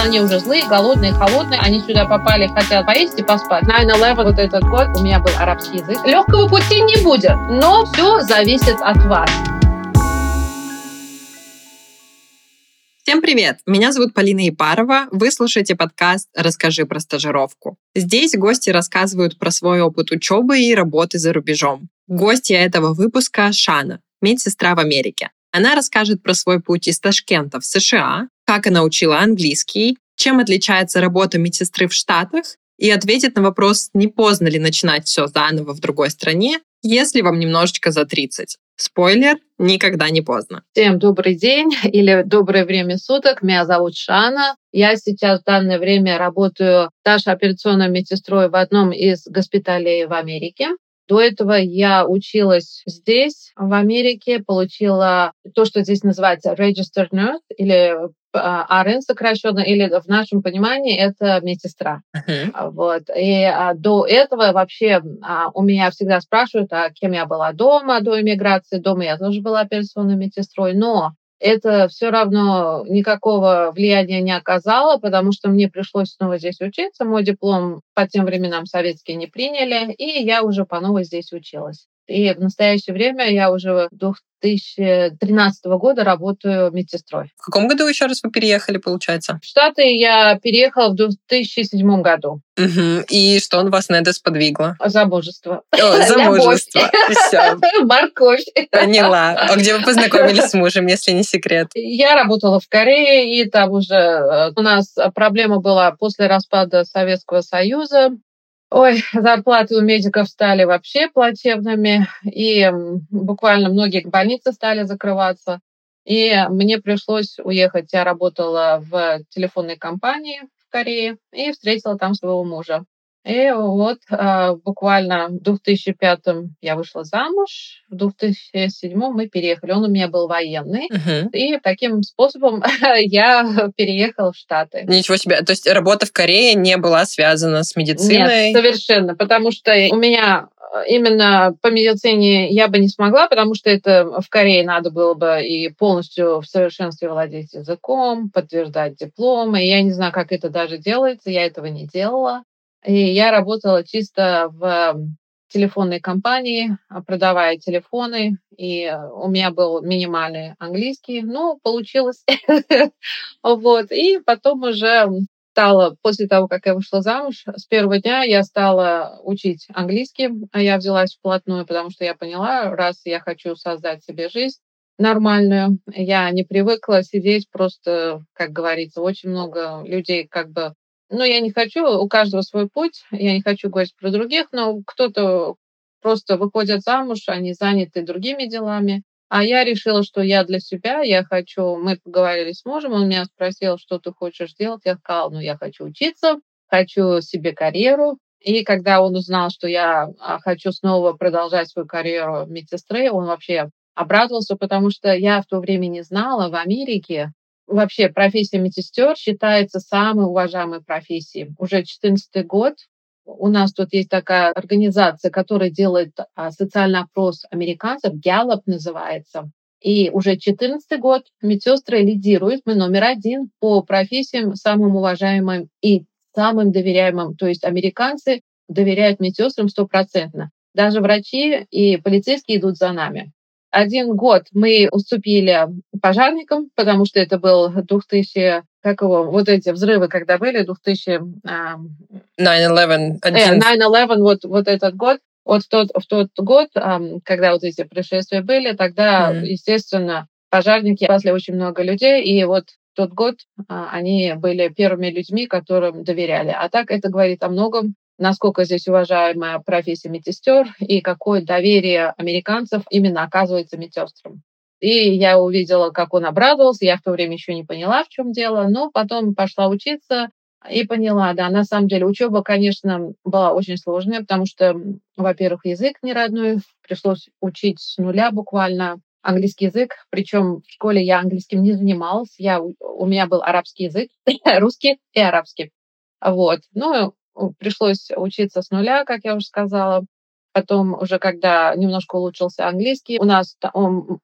Они уже злые, голодные, холодные. Они сюда попали, хотят поесть и поспать. 9-11, вот этот год, у меня был арабский язык. Легкого пути не будет, но все зависит от вас. Всем привет! Меня зовут Полина Ипарова. Вы слушаете подкаст «Расскажи про стажировку». Здесь гости рассказывают про свой опыт учебы и работы за рубежом. Гостья этого выпуска — Шана, медсестра в Америке. Она расскажет про свой путь из Ташкента в США, как она учила английский, чем отличается работа медсестры в Штатах и ответит на вопрос, не поздно ли начинать все заново в другой стране, если вам немножечко за 30. Спойлер, никогда не поздно. Всем добрый день или доброе время суток. Меня зовут Шана. Я сейчас в данное время работаю старшей операционной медсестрой в одном из госпиталей в Америке. До этого я училась здесь, в Америке, получила то, что здесь называется registered nurse или а, РН сокращенно, или в нашем понимании это медсестра. Uh-huh. Вот. И а, до этого вообще а, у меня всегда спрашивают, а кем я была дома, до иммиграции. Дома я тоже была операционной медсестрой, но это все равно никакого влияния не оказало, потому что мне пришлось снова здесь учиться. Мой диплом по тем временам советский не приняли, и я уже по новой здесь училась. И в настоящее время я уже 2013 года работаю медсестрой. В каком году еще раз вы переехали, получается? В Штаты я переехала в 2007 году. Угу. И что он вас на это сподвигло? Замужество. О, замужество. Все. Морковь. Поняла. А где вы познакомились с мужем, если не секрет? Я работала в Корее, и там уже э, у нас проблема была после распада Советского Союза. Ой, зарплаты у медиков стали вообще плачевными, и буквально многие больницы стали закрываться. И мне пришлось уехать. Я работала в телефонной компании в Корее и встретила там своего мужа. И вот э, буквально в 2005 я вышла замуж, в 2007 мы переехали. Он у меня был военный. Uh-huh. И таким способом я переехала в Штаты. Ничего себе. То есть работа в Корее не была связана с медициной? Нет, совершенно. Потому что у меня именно по медицине я бы не смогла, потому что это в Корее надо было бы и полностью в совершенстве владеть языком, подтверждать дипломы. Я не знаю, как это даже делается, я этого не делала. И я работала чисто в телефонной компании, а, продавая телефоны, и у меня был минимальный английский. Ну, получилось. вот. И потом уже стала, после того, как я вышла замуж, с первого дня я стала учить английский, а я взялась вплотную, потому что я поняла, раз я хочу создать себе жизнь, нормальную. Я не привыкла сидеть просто, как говорится, очень много людей как бы ну, я не хочу, у каждого свой путь, я не хочу говорить про других, но кто-то просто выходит замуж, они заняты другими делами. А я решила, что я для себя, я хочу, мы поговорили с мужем, он меня спросил, что ты хочешь делать, я сказала, ну, я хочу учиться, хочу себе карьеру. И когда он узнал, что я а, хочу снова продолжать свою карьеру медсестры, он вообще обрадовался, потому что я в то время не знала, в Америке Вообще профессия медсестер считается самой уважаемой профессией. Уже 14 год у нас тут есть такая организация, которая делает а, социальный опрос американцев, Gallup называется. И уже 14 год медсестры лидируют. Мы номер один по профессиям самым уважаемым и самым доверяемым. То есть американцы доверяют медсестрам стопроцентно. Даже врачи и полицейские идут за нами. Один год мы уступили пожарникам, потому что это был 2000, как его, вот эти взрывы, когда были, 2000... 9-11. 9-11, вот, вот этот год. Вот в тот, в тот год, когда вот эти происшествия были, тогда, mm-hmm. естественно, пожарники спасли очень много людей, и вот тот год а, они были первыми людьми, которым доверяли. А так это говорит о многом насколько здесь уважаемая профессия медсестер и какое доверие американцев именно оказывается медсестрам. И я увидела, как он обрадовался. Я в то время еще не поняла, в чем дело, но потом пошла учиться и поняла, да, на самом деле учеба, конечно, была очень сложная, потому что, во-первых, язык не родной, пришлось учить с нуля буквально английский язык, причем в школе я английским не занималась, я, у меня был арабский язык, русский и арабский. Вот. Ну, пришлось учиться с нуля, как я уже сказала. Потом уже, когда немножко улучшился английский, у нас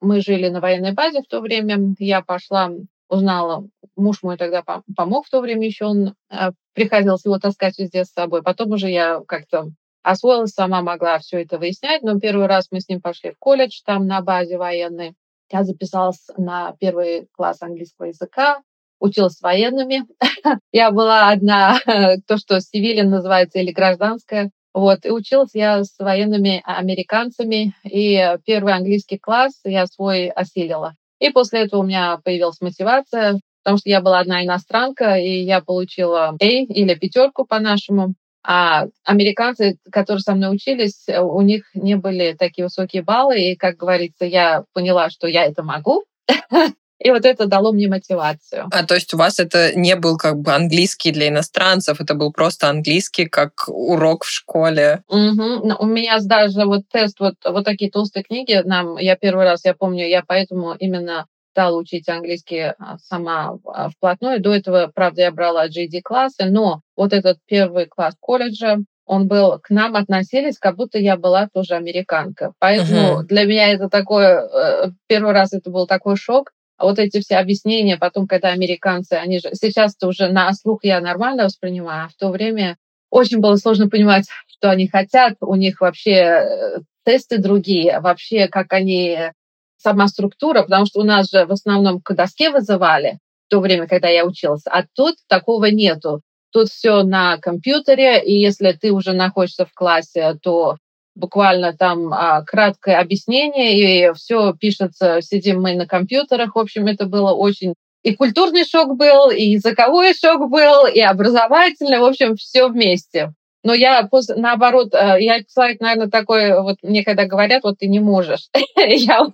мы жили на военной базе в то время, я пошла, узнала муж мой тогда помог в то время еще, он э, приходилось его таскать везде с собой. Потом уже я как-то освоилась, сама могла все это выяснять. Но первый раз мы с ним пошли в колледж, там на базе военной. Я записалась на первый класс английского языка, училась с военными. я была одна, то, что цивилин называется, или гражданская. Вот, и училась я с военными американцами, и первый английский класс я свой осилила. И после этого у меня появилась мотивация, потому что я была одна иностранка, и я получила A или пятерку по-нашему. А американцы, которые со мной учились, у них не были такие высокие баллы, и, как говорится, я поняла, что я это могу. И вот это дало мне мотивацию. А то есть у вас это не был как бы английский для иностранцев, это был просто английский как урок в школе? Угу. У меня даже вот тест, вот, вот такие толстые книги, нам, я первый раз, я помню, я поэтому именно стала учить английский а, сама а, вплотную. До этого, правда, я брала GD-классы, но вот этот первый класс колледжа, он был, к нам относились, как будто я была тоже американка. Поэтому uh-huh. для меня это такое, э, первый раз это был такой шок. Вот эти все объяснения, потом, когда американцы, они же сейчас-то уже на слух я нормально воспринимаю, а в то время очень было сложно понимать, что они хотят. У них вообще э, тесты другие, вообще как они сама структура, потому что у нас же в основном к доске вызывали в то время, когда я училась, а тут такого нету. Тут все на компьютере, и если ты уже находишься в классе, то буквально там а, краткое объяснение, и все пишется, сидим мы на компьютерах. В общем, это было очень... И культурный шок был, и языковой шок был, и образовательный, в общем, все вместе. Но я наоборот, э, я человек, наверное, такой, вот мне когда говорят, вот ты не можешь, я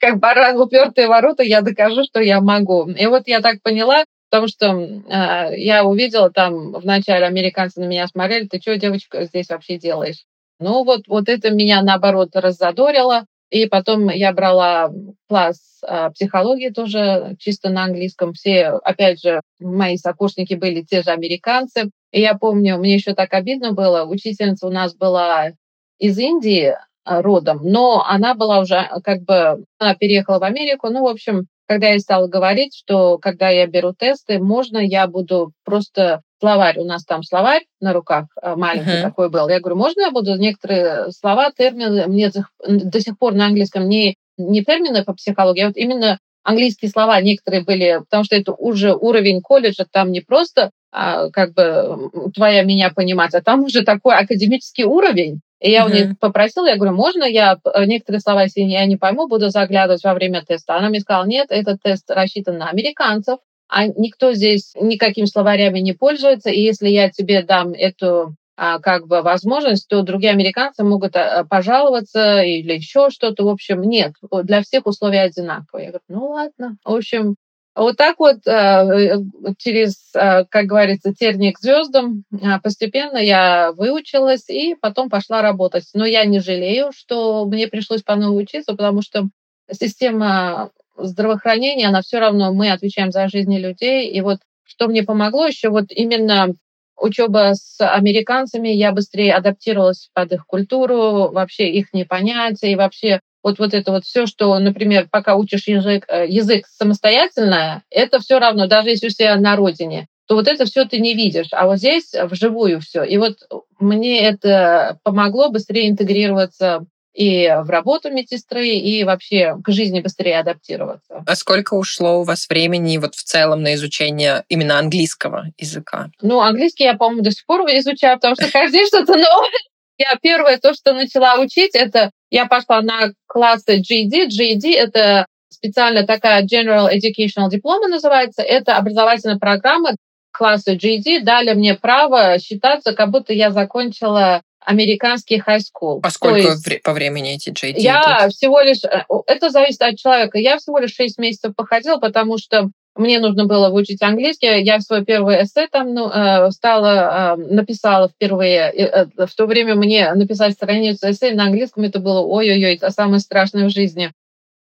как баран упертые ворота, я докажу, что я могу. И вот я так поняла, потому что э, я увидела там вначале американцы на меня смотрели, ты что, девочка, здесь вообще делаешь? Ну вот, вот это меня, наоборот, раззадорило. И потом я брала класс а, психологии тоже чисто на английском. Все, опять же, мои сокурсники были те же американцы. И я помню, мне еще так обидно было, учительница у нас была из Индии а, родом, но она была уже как бы, она переехала в Америку. Ну, в общем, когда я стала говорить, что когда я беру тесты, можно я буду просто словарь, у нас там словарь на руках э, маленький uh-huh. такой был. Я говорю, можно я буду некоторые слова, термины, мне до сих пор на английском не, не термины по психологии, а вот именно английские слова некоторые были, потому что это уже уровень колледжа, там не просто а, как бы твоя меня понимать, а там уже такой академический уровень. И я uh-huh. у них попросила, я говорю, можно я э, некоторые слова, если я не пойму, буду заглядывать во время теста? Она мне сказала, нет, этот тест рассчитан на американцев, а никто здесь никакими словарями не пользуется, и если я тебе дам эту а, как бы возможность, то другие американцы могут а, пожаловаться или еще что-то. В общем, нет, для всех условия одинаковые. Я говорю, ну ладно. В общем, вот так вот а, э, через, как говорится, терник звездам постепенно я выучилась и потом пошла работать. Но я не жалею, что мне пришлось по новой учиться, потому что система здравоохранение, она все равно, мы отвечаем за жизни людей. И вот что мне помогло еще, вот именно учеба с американцами, я быстрее адаптировалась под их культуру, вообще их непонятие, и вообще вот, вот это вот все, что, например, пока учишь язык, э, язык самостоятельно, это все равно, даже если у себя на родине, то вот это все ты не видишь, а вот здесь вживую все. И вот мне это помогло быстрее интегрироваться и в работу медсестры, и вообще к жизни быстрее адаптироваться. А сколько ушло у вас времени вот в целом на изучение именно английского языка? Ну, английский я, по-моему, до сих пор изучаю, потому что каждый день что-то новое. Я первое, то, что начала учить, это я пошла на классы GED. GED — это специально такая General Educational Diploma называется. Это образовательная программа класса GED дали мне право считаться, как будто я закончила американский high school. А сколько есть, по времени эти JD? Я идут? всего лишь... Э, это зависит от человека. Я всего лишь 6 месяцев походила, потому что мне нужно было выучить английский. Я свой первый эссе там ну, э, стала, э, написала впервые. В то время мне написать страницу эссе на английском, это было ой-ой-ой, это самое страшное в жизни.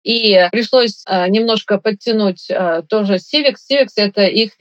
И пришлось немножко подтянуть тоже Civics. Civics — это их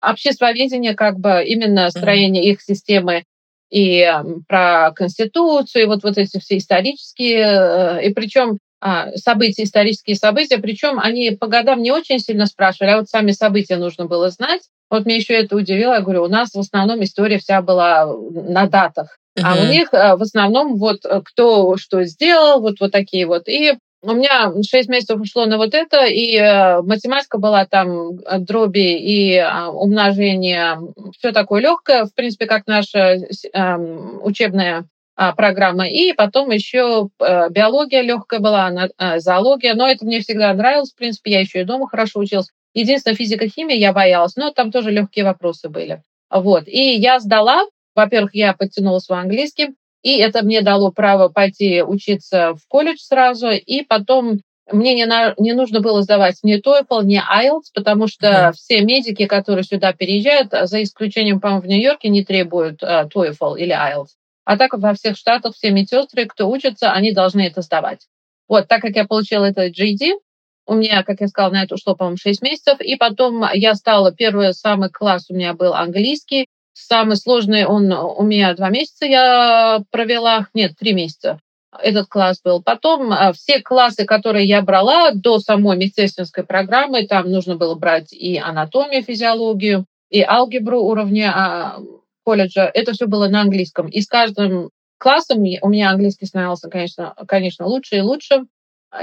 обществоведение, как бы именно строение mm-hmm. их системы и про Конституцию, и вот, вот эти все исторические, э, и причем а, события, исторические события, причем они по годам не очень сильно спрашивали, а вот сами события нужно было знать. Вот мне еще это удивило, я говорю, у нас в основном история вся была на датах, uh-huh. а у них в основном вот кто что сделал, вот, вот такие вот. И у меня 6 месяцев ушло на вот это, и э, математика была там дроби и э, умножение, все такое легкое, в принципе, как наша э, учебная э, программа. И потом еще э, биология легкая была, э, зоология, но это мне всегда нравилось, в принципе, я еще и дома хорошо училась. Единственное, физика-химия я боялась, но там тоже легкие вопросы были. Вот. И я сдала, во-первых, я подтянулась в английский, и это мне дало право пойти учиться в колледж сразу, и потом мне не, на, не нужно было сдавать ни TOEFL, ни IELTS, потому что mm-hmm. все медики, которые сюда переезжают, за исключением, по-моему, в Нью-Йорке, не требуют uh, TOEFL или IELTS. А так во всех штатах все медсестры, кто учится, они должны это сдавать. Вот, так как я получила это GED, у меня, как я сказала, на это ушло, по-моему, 6 месяцев, и потом я стала, первый самый класс у меня был английский, Самый сложный он у меня два месяца я провела, нет, три месяца этот класс был. Потом а, все классы, которые я брала до самой медицинской программы, там нужно было брать и анатомию, физиологию, и алгебру уровня а, колледжа. Это все было на английском. И с каждым классом у меня английский становился, конечно, конечно лучше и лучше, а,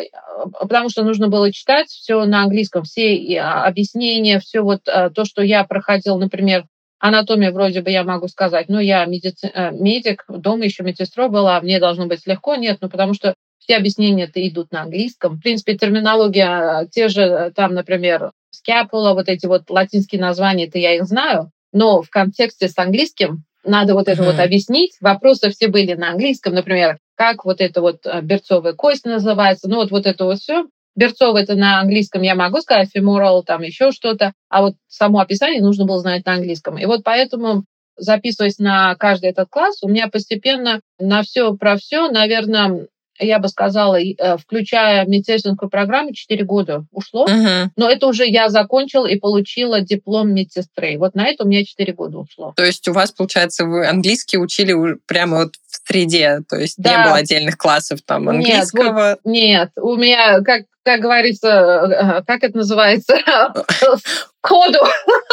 потому что нужно было читать все на английском, все объяснения, все вот то, что я проходил, например, Анатомия вроде бы я могу сказать, ну, я медици... Э, медик, дома еще медсестрой была, мне должно быть легко. Нет, ну, потому что все объяснения-то идут на английском. В принципе, терминология, те же э, там, например, скяпула, вот эти вот латинские названия-то я их знаю, но в контексте с английским надо вот это mm-hmm. вот объяснить. Вопросы все были на английском, например, как вот эта вот э, берцовая кость называется, ну вот, вот это вот все. Берцов это на английском я могу сказать, femoral, там еще что-то, а вот само описание нужно было знать на английском. И вот поэтому, записываясь на каждый этот класс, у меня постепенно на все про все, наверное, я бы сказала, э, включая медицинскую программу, 4 года ушло. Uh-huh. Но это уже я закончила и получила диплом медсестры. Вот на это у меня 4 года ушло. То есть у вас, получается, вы английский учили прямо вот в среде, то есть да. не было отдельных классов там английского? Нет, вот, нет. у меня, как, как говорится, э, как это называется? Коду.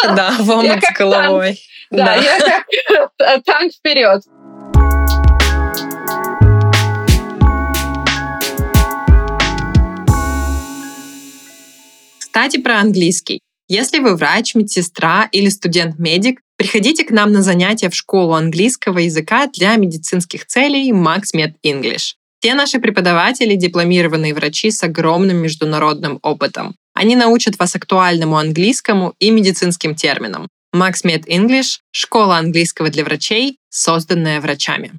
Да, в омут с головой. Да, я как танк вперед. Кстати, про английский. Если вы врач, медсестра или студент-медик, приходите к нам на занятия в школу английского языка для медицинских целей Max Med English. Все наши преподаватели – дипломированные врачи с огромным международным опытом. Они научат вас актуальному английскому и медицинским терминам. Max Med English – школа английского для врачей, созданная врачами.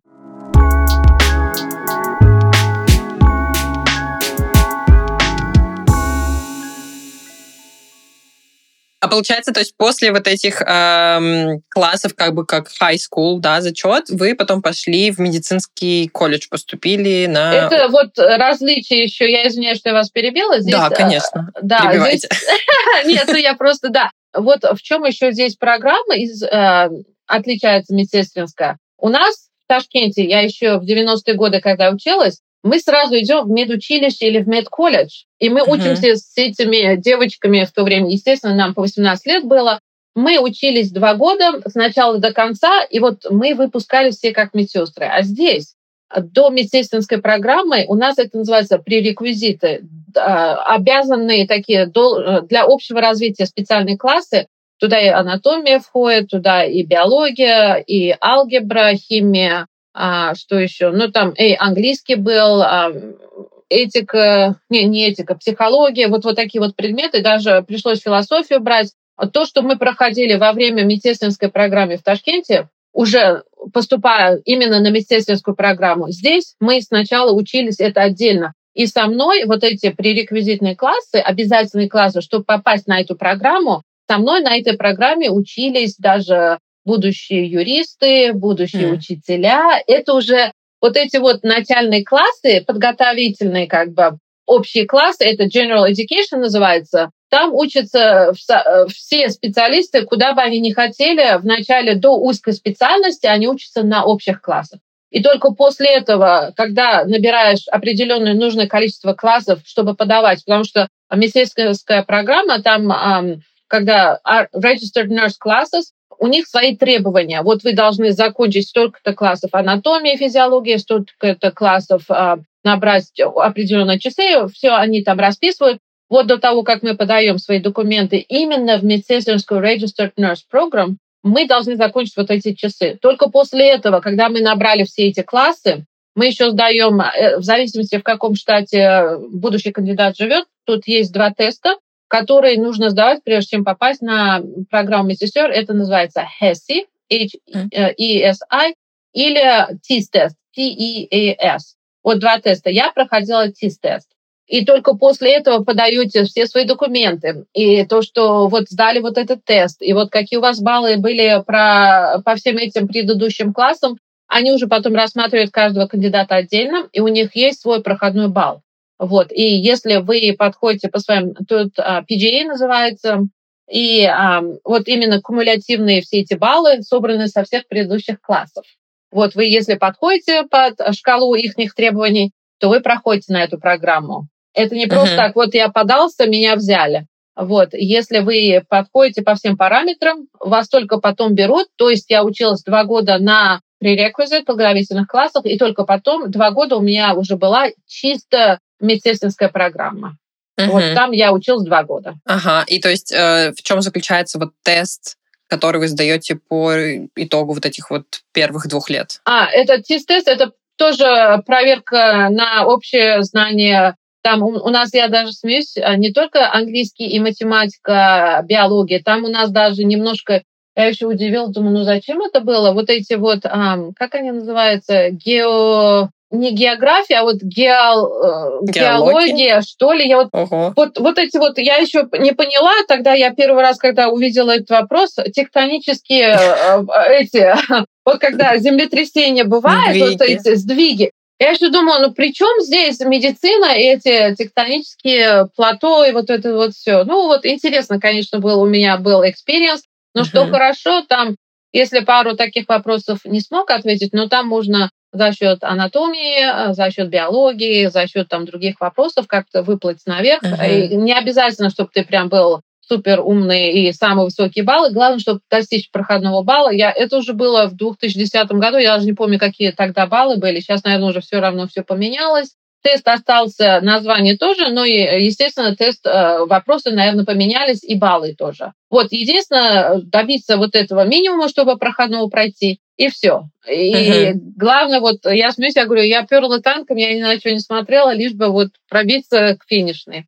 А получается, то есть после вот этих эм, классов, как бы как high school, да, зачет, вы потом пошли в медицинский колледж, поступили на... Это вот различие еще, я извиняюсь, что я вас перебила. Здесь, да, конечно. Да, здесь... Нет, ну я просто, да. Вот в чем еще здесь программа из, э, отличается медсестринская. У нас в Ташкенте, я еще в 90-е годы, когда училась, мы сразу идем в медучилище или в медколледж, и мы uh-huh. учимся с этими девочками в то время, естественно, нам по 18 лет было. Мы учились два года с начала до конца, и вот мы выпускались все как медсестры. А здесь до медсестринской программы у нас это называется пререквизиты, обязанные такие для общего развития специальные классы. Туда и анатомия входит, туда и биология, и алгебра, химия, а, что еще? Ну, там, эй, английский был, а, этика, не, не этика, психология, вот, вот такие вот предметы, даже пришлось философию брать. То, что мы проходили во время медсестринской программы в Ташкенте, уже поступая именно на медсестринскую программу, здесь мы сначала учились это отдельно. И со мной вот эти пререквизитные классы, обязательные классы, чтобы попасть на эту программу, со мной на этой программе учились даже будущие юристы, будущие mm. учителя. Это уже вот эти вот начальные классы, подготовительные как бы общие классы, это General Education называется, там учатся э, все специалисты, куда бы они ни хотели, в начале до узкой специальности они учатся на общих классах. И только после этого, когда набираешь определенное нужное количество классов, чтобы подавать, потому что медицинская программа, там, когда registered nurse classes, у них свои требования. Вот вы должны закончить столько-то классов анатомии, физиологии, столько-то классов а, набрать определенные часы, все они там расписывают. Вот до того, как мы подаем свои документы именно в медицинскую Registered Nurse Program, мы должны закончить вот эти часы. Только после этого, когда мы набрали все эти классы, мы еще сдаем, э, в зависимости, в каком штате будущий кандидат живет, тут есть два теста, которые нужно сдавать, прежде чем попасть на программу медсестер. Это называется HESI, H-E-S-I, или TIS-тест, T-E-A-S. Вот два теста. Я проходила TIS-тест. И только после этого подаете все свои документы. И то, что вот сдали вот этот тест, и вот какие у вас баллы были про, по всем этим предыдущим классам, они уже потом рассматривают каждого кандидата отдельно, и у них есть свой проходной балл. Вот. И если вы подходите по своим, тут а, PGA называется, и а, вот именно кумулятивные все эти баллы собраны со всех предыдущих классов. Вот вы, если подходите под шкалу их требований, то вы проходите на эту программу. Это не просто uh-huh. так, вот я подался, меня взяли. Вот, если вы подходите по всем параметрам, вас только потом берут. То есть я училась два года на prerequisite подготовительных классах, и только потом два года у меня уже была чисто медсестринская программа. Uh-huh. Вот там я училась два года. Ага, и то есть э, в чем заключается вот тест, который вы сдаете по итогу вот этих вот первых двух лет? А, это тест-тест, это тоже проверка на общее знание там у, у нас, я даже смеюсь, а, не только английский и математика, биология, там у нас даже немножко, я еще удивилась, думаю, ну зачем это было? Вот эти вот, а, как они называются, гео не география, а вот геол, э, геология, что ли. Я вот, угу. вот, вот эти вот, я еще не поняла, тогда я первый раз, когда увидела этот вопрос, тектонические э, эти, вот когда землетрясения бывают, вот эти сдвиги, я еще думала, ну при чем здесь медицина и эти тектонические плато и вот это вот все. Ну вот интересно, конечно, был у меня был experience, но uh-huh. что хорошо, там, если пару таких вопросов не смог ответить, но там можно за счет анатомии, за счет биологии, за счет там других вопросов как-то выплыть наверх. Uh-huh. И не обязательно, чтобы ты прям был супер умные и самые высокие баллы. Главное, чтобы достичь проходного балла. Я, это уже было в 2010 году, я даже не помню, какие тогда баллы были. Сейчас, наверное, уже все равно все поменялось. Тест остался, название тоже, но, естественно, тест, э, вопросы, наверное, поменялись, и баллы тоже. Вот, единственное, добиться вот этого минимума, чтобы проходного пройти, и все. И uh-huh. главное, вот я смеюсь, я говорю, я перла танком, я ни на что не смотрела, лишь бы вот пробиться к финишной.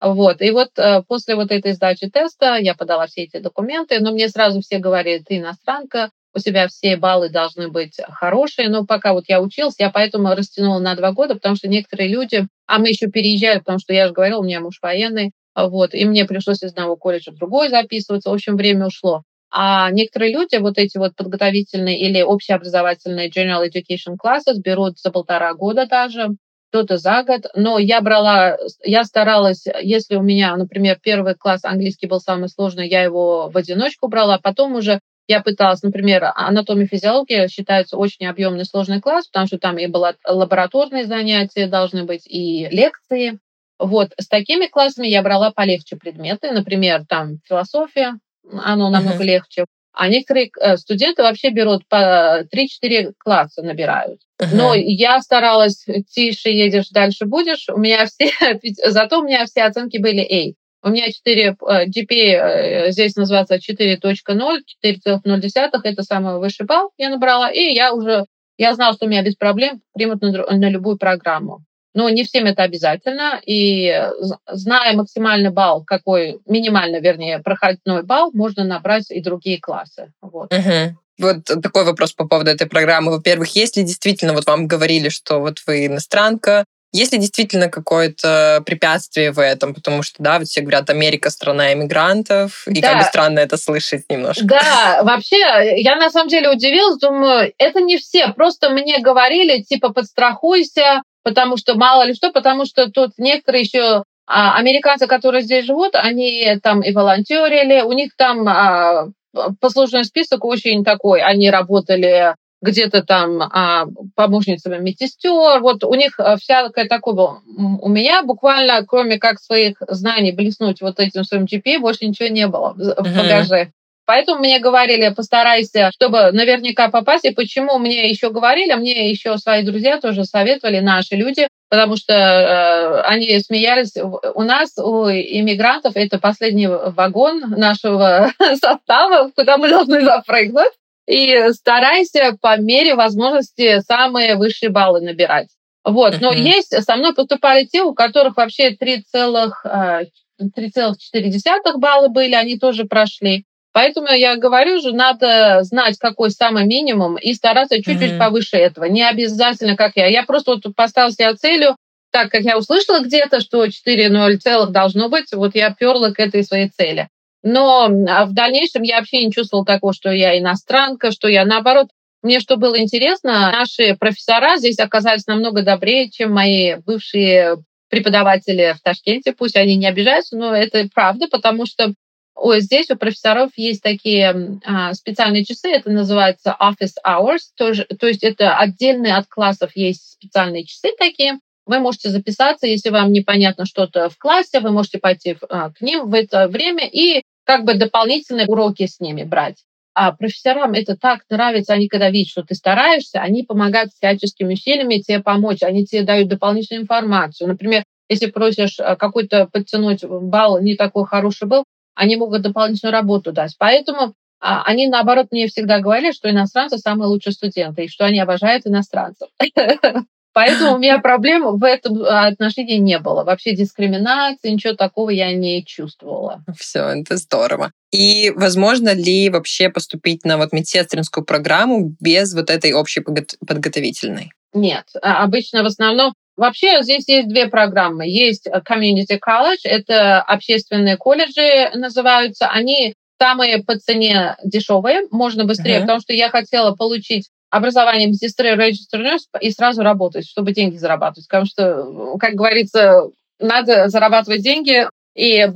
Вот. И вот э, после вот этой сдачи теста я подала все эти документы, но мне сразу все говорили, ты иностранка, у тебя все баллы должны быть хорошие. Но пока вот я училась, я поэтому растянула на два года, потому что некоторые люди, а мы еще переезжали, потому что я же говорила, у меня муж военный, вот, и мне пришлось из одного колледжа в другой записываться, в общем, время ушло. А некоторые люди вот эти вот подготовительные или общеобразовательные general education classes берут за полтора года даже, кто-то за год. Но я брала, я старалась, если у меня, например, первый класс английский был самый сложный, я его в одиночку брала, потом уже я пыталась, например, анатомия физиология считается очень объемный сложный класс, потому что там и было лабораторные занятия должны быть, и лекции. Вот с такими классами я брала полегче предметы, например, там философия, оно намного uh-huh. легче. А некоторые э, студенты вообще берут по 3-4 класса набирают. Uh-huh. Но я старалась тише едешь, дальше будешь. У меня все, зато у меня все оценки были A. У меня 4 GPA э, здесь называется 4.0, 4,0. Это самый высший балл я набрала. И я уже, я знала, что меня без проблем примут на, на любую программу. Но не всем это обязательно. И зная максимальный балл, какой, минимально, вернее, проходной балл, можно набрать и другие классы. Вот. Угу. Вот такой вопрос по поводу этой программы. Во-первых, если действительно вот вам говорили, что вот вы иностранка, есть ли действительно какое-то препятствие в этом? Потому что, да, вот все говорят, Америка страна иммигрантов, и да. как бы странно это слышать немножко. Да, вообще, я на самом деле удивилась, думаю, это не все, просто мне говорили, типа, подстрахуйся, потому что мало ли что, потому что тут некоторые еще а, американцы, которые здесь живут, они там и волонтерили, у них там а, послужной список очень такой, они работали где-то там а, помощницами медсестер. Вот у них а, всякое такое было. У меня буквально, кроме как своих знаний блеснуть вот этим своим GP, больше ничего не было в uh-huh. багаже. Поэтому мне говорили, постарайся, чтобы наверняка попасть. И почему мне еще говорили, мне еще свои друзья тоже советовали, наши люди, потому что э, они смеялись. У нас, у иммигрантов, это последний вагон нашего состава, куда мы должны запрыгнуть и старайся по мере возможности самые высшие баллы набирать. Вот. Но есть, со мной поступали те, у которых вообще 3,4 э, балла были, они тоже прошли. Поэтому я говорю же, надо знать, какой самый минимум, и стараться чуть-чуть uh-huh. повыше этого. Не обязательно, как я. Я просто вот поставила себе целью, так как я услышала где-то, что 4,0 целых должно быть, вот я перла к этой своей цели. Но а в дальнейшем я вообще не чувствовала такого, что я иностранка, что я наоборот. Мне что было интересно, наши профессора здесь оказались намного добрее, чем мои бывшие преподаватели в Ташкенте. Пусть они не обижаются, но это правда, потому что Ой, здесь у профессоров есть такие а, специальные часы, это называется office hours, то, то есть это отдельные от классов есть специальные часы такие. Вы можете записаться, если вам непонятно что-то в классе, вы можете пойти а, к ним в это время и как бы дополнительные уроки с ними брать. А профессорам это так нравится, они когда видят, что ты стараешься, они помогают всяческими усилиями тебе помочь, они тебе дают дополнительную информацию. Например, если просишь а, какой-то подтянуть балл, не такой хороший был, они могут дополнительную работу дать. Поэтому а, они, наоборот, мне всегда говорили, что иностранцы самые лучшие студенты, и что они обожают иностранцев. Поэтому у меня проблем в этом а, отношении не было. Вообще дискриминации, ничего такого я не чувствовала. Все, это здорово. И возможно ли вообще поступить на вот медсестринскую программу без вот этой общей подготовительной? Нет. А, обычно в основном Вообще здесь есть две программы. Есть Community College, это общественные колледжи называются. Они самые по цене дешевые, можно быстрее, uh-huh. потому что я хотела получить образованием медсестры Register Nurse и сразу работать, чтобы деньги зарабатывать. Потому что, как говорится, надо зарабатывать деньги, и э,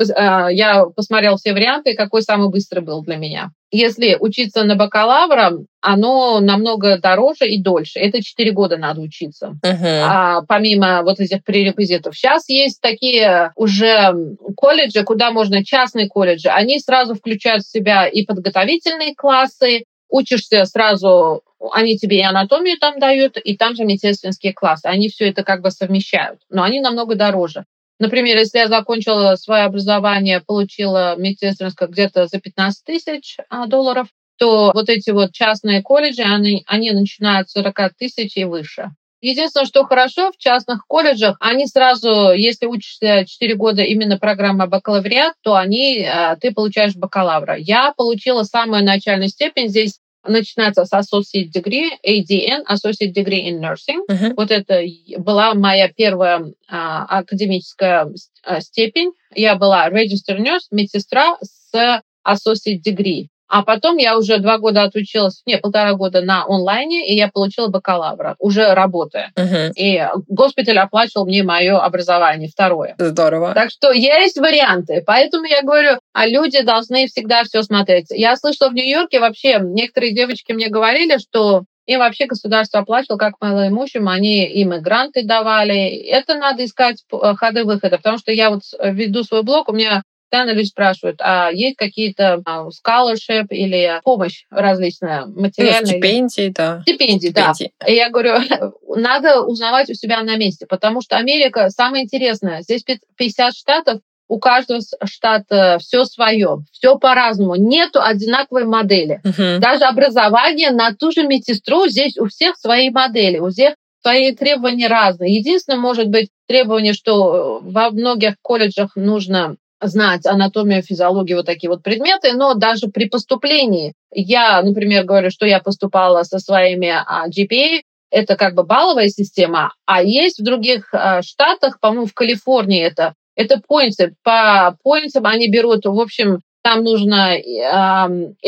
я посмотрела все варианты, какой самый быстрый был для меня. Если учиться на бакалавра, оно намного дороже и дольше. Это 4 года надо учиться. Uh-huh. А помимо вот этих пререквизитов. Сейчас есть такие уже колледжи, куда можно, частные колледжи. Они сразу включают в себя и подготовительные классы, учишься сразу, они тебе и анатомию там дают, и там же медицинские классы. Они все это как бы совмещают, но они намного дороже. Например, если я закончила свое образование, получила медсестринское где-то за 15 тысяч а, долларов, то вот эти вот частные колледжи, они, они начинают с 40 тысяч и выше. Единственное, что хорошо в частных колледжах, они сразу, если учишься 4 года именно программа бакалавриат, то они, а, ты получаешь бакалавра. Я получила самую начальную степень здесь начинается с Associate Degree, ADN, Associate Degree in Nursing. Uh-huh. Вот это была моя первая а, академическая а, степень. Я была Register Nurse, медсестра с Associate Degree. А потом я уже два года отучилась, не, полтора года на онлайне, и я получила бакалавра, уже работая. Uh-huh. И госпиталь оплачивал мне мое образование, второе. Здорово. Так что есть варианты. Поэтому я говорю, а люди должны всегда все смотреть. Я слышала в Нью-Йорке вообще, некоторые девочки мне говорили, что им вообще государство оплачивало как малоимущим, они им и гранты давали. Это надо искать э, ходы выхода, потому что я вот веду свой блог, у меня Постоянно люди спрашивают, а есть какие-то а, scholarship или помощь различная, материальная? Ну, стипендии, да. Стипендии, да. И я говорю, надо узнавать у себя на месте, потому что Америка самое интересное. Здесь 50 штатов, у каждого штата все свое, все по-разному. Нету одинаковой модели. Uh-huh. Даже образование на ту же медсестру здесь у всех свои модели, у всех свои требования разные. Единственное, может быть, требование, что во многих колледжах нужно знать анатомию, физиологию, вот такие вот предметы, но даже при поступлении я, например, говорю, что я поступала со своими а, GPA, это как бы балловая система, а есть в других а, штатах, по-моему, в Калифорнии это, это поинты. По поинтам они берут, в общем, там нужно и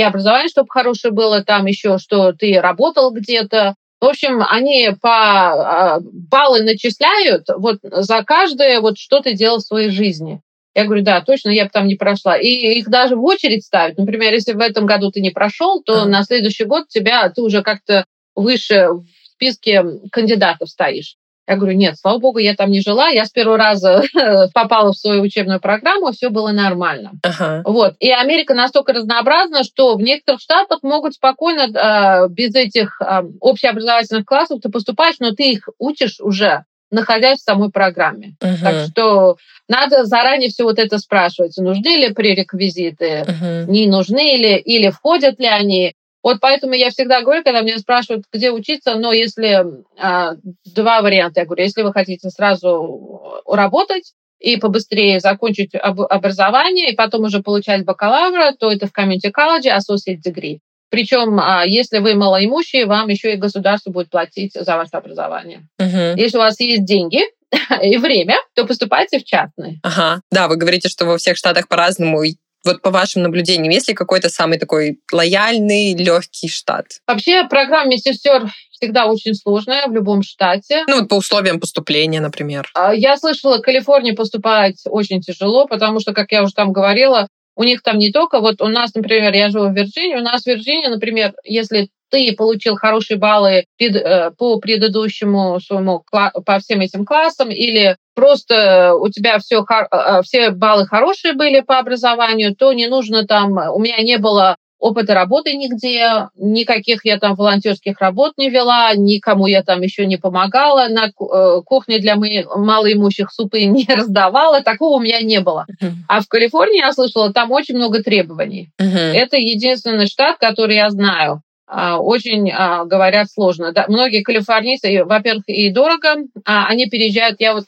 образование, чтобы хорошее было, там еще, что ты работал где-то. В общем, они по а, баллы начисляют вот за каждое, вот что ты делал в своей жизни. Я говорю, да, точно, я бы там не прошла. И их даже в очередь ставят. Например, если в этом году ты не прошел, то а. на следующий год тебя ты уже как-то выше в списке кандидатов стоишь. Я говорю, нет, слава богу, я там не жила. Я с первого раза попала в свою учебную программу, все было нормально. Ага. Вот. И Америка настолько разнообразна, что в некоторых штатах могут спокойно э, без этих э, общеобразовательных классов ты поступаешь, но ты их учишь уже находясь в самой программе. Uh-huh. Так что надо заранее все вот это спрашивать, нужны ли пререквизиты, uh-huh. не нужны ли, или входят ли они. Вот поэтому я всегда говорю, когда меня спрашивают, где учиться, но если а, два варианта, я говорю, если вы хотите сразу работать и побыстрее закончить об, образование и потом уже получать бакалавра, то это в community college associate degree. Причем, а, если вы малоимущие, вам еще и государство будет платить за ваше образование. Угу. Если у вас есть деньги, и время, то поступайте в частный. Ага. Да, вы говорите, что во всех штатах по-разному. Вот по вашим наблюдениям, есть ли какой-то самый такой лояльный, легкий штат? Вообще программа медсестер всегда очень сложная в любом штате. Ну вот по условиям поступления, например. А, я слышала, в Калифорнии поступать очень тяжело, потому что, как я уже там говорила, у них там не только, вот у нас, например, я живу в Вирджинии, у нас в Вирджинии, например, если ты получил хорошие баллы э, по предыдущему своему по всем этим классам, или просто у тебя все, э, все баллы хорошие были по образованию, то не нужно там, у меня не было опыта работы нигде, никаких я там волонтерских работ не вела, никому я там еще не помогала, на э, кухне для малоимущих супы не раздавала, такого у меня не было. Uh-huh. А в Калифорнии, я слышала, там очень много требований. Uh-huh. Это единственный штат, который я знаю. А, очень а, говорят сложно. Да, многие калифорнийцы, во-первых, и дорого, а они переезжают. Я вот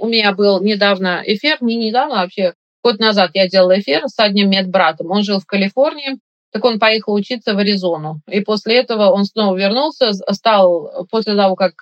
у меня был недавно эфир, не недавно, а вообще год назад я делала эфир с одним медбратом. Он жил в Калифорнии, так он поехал учиться в Аризону. И после этого он снова вернулся, стал, после того, как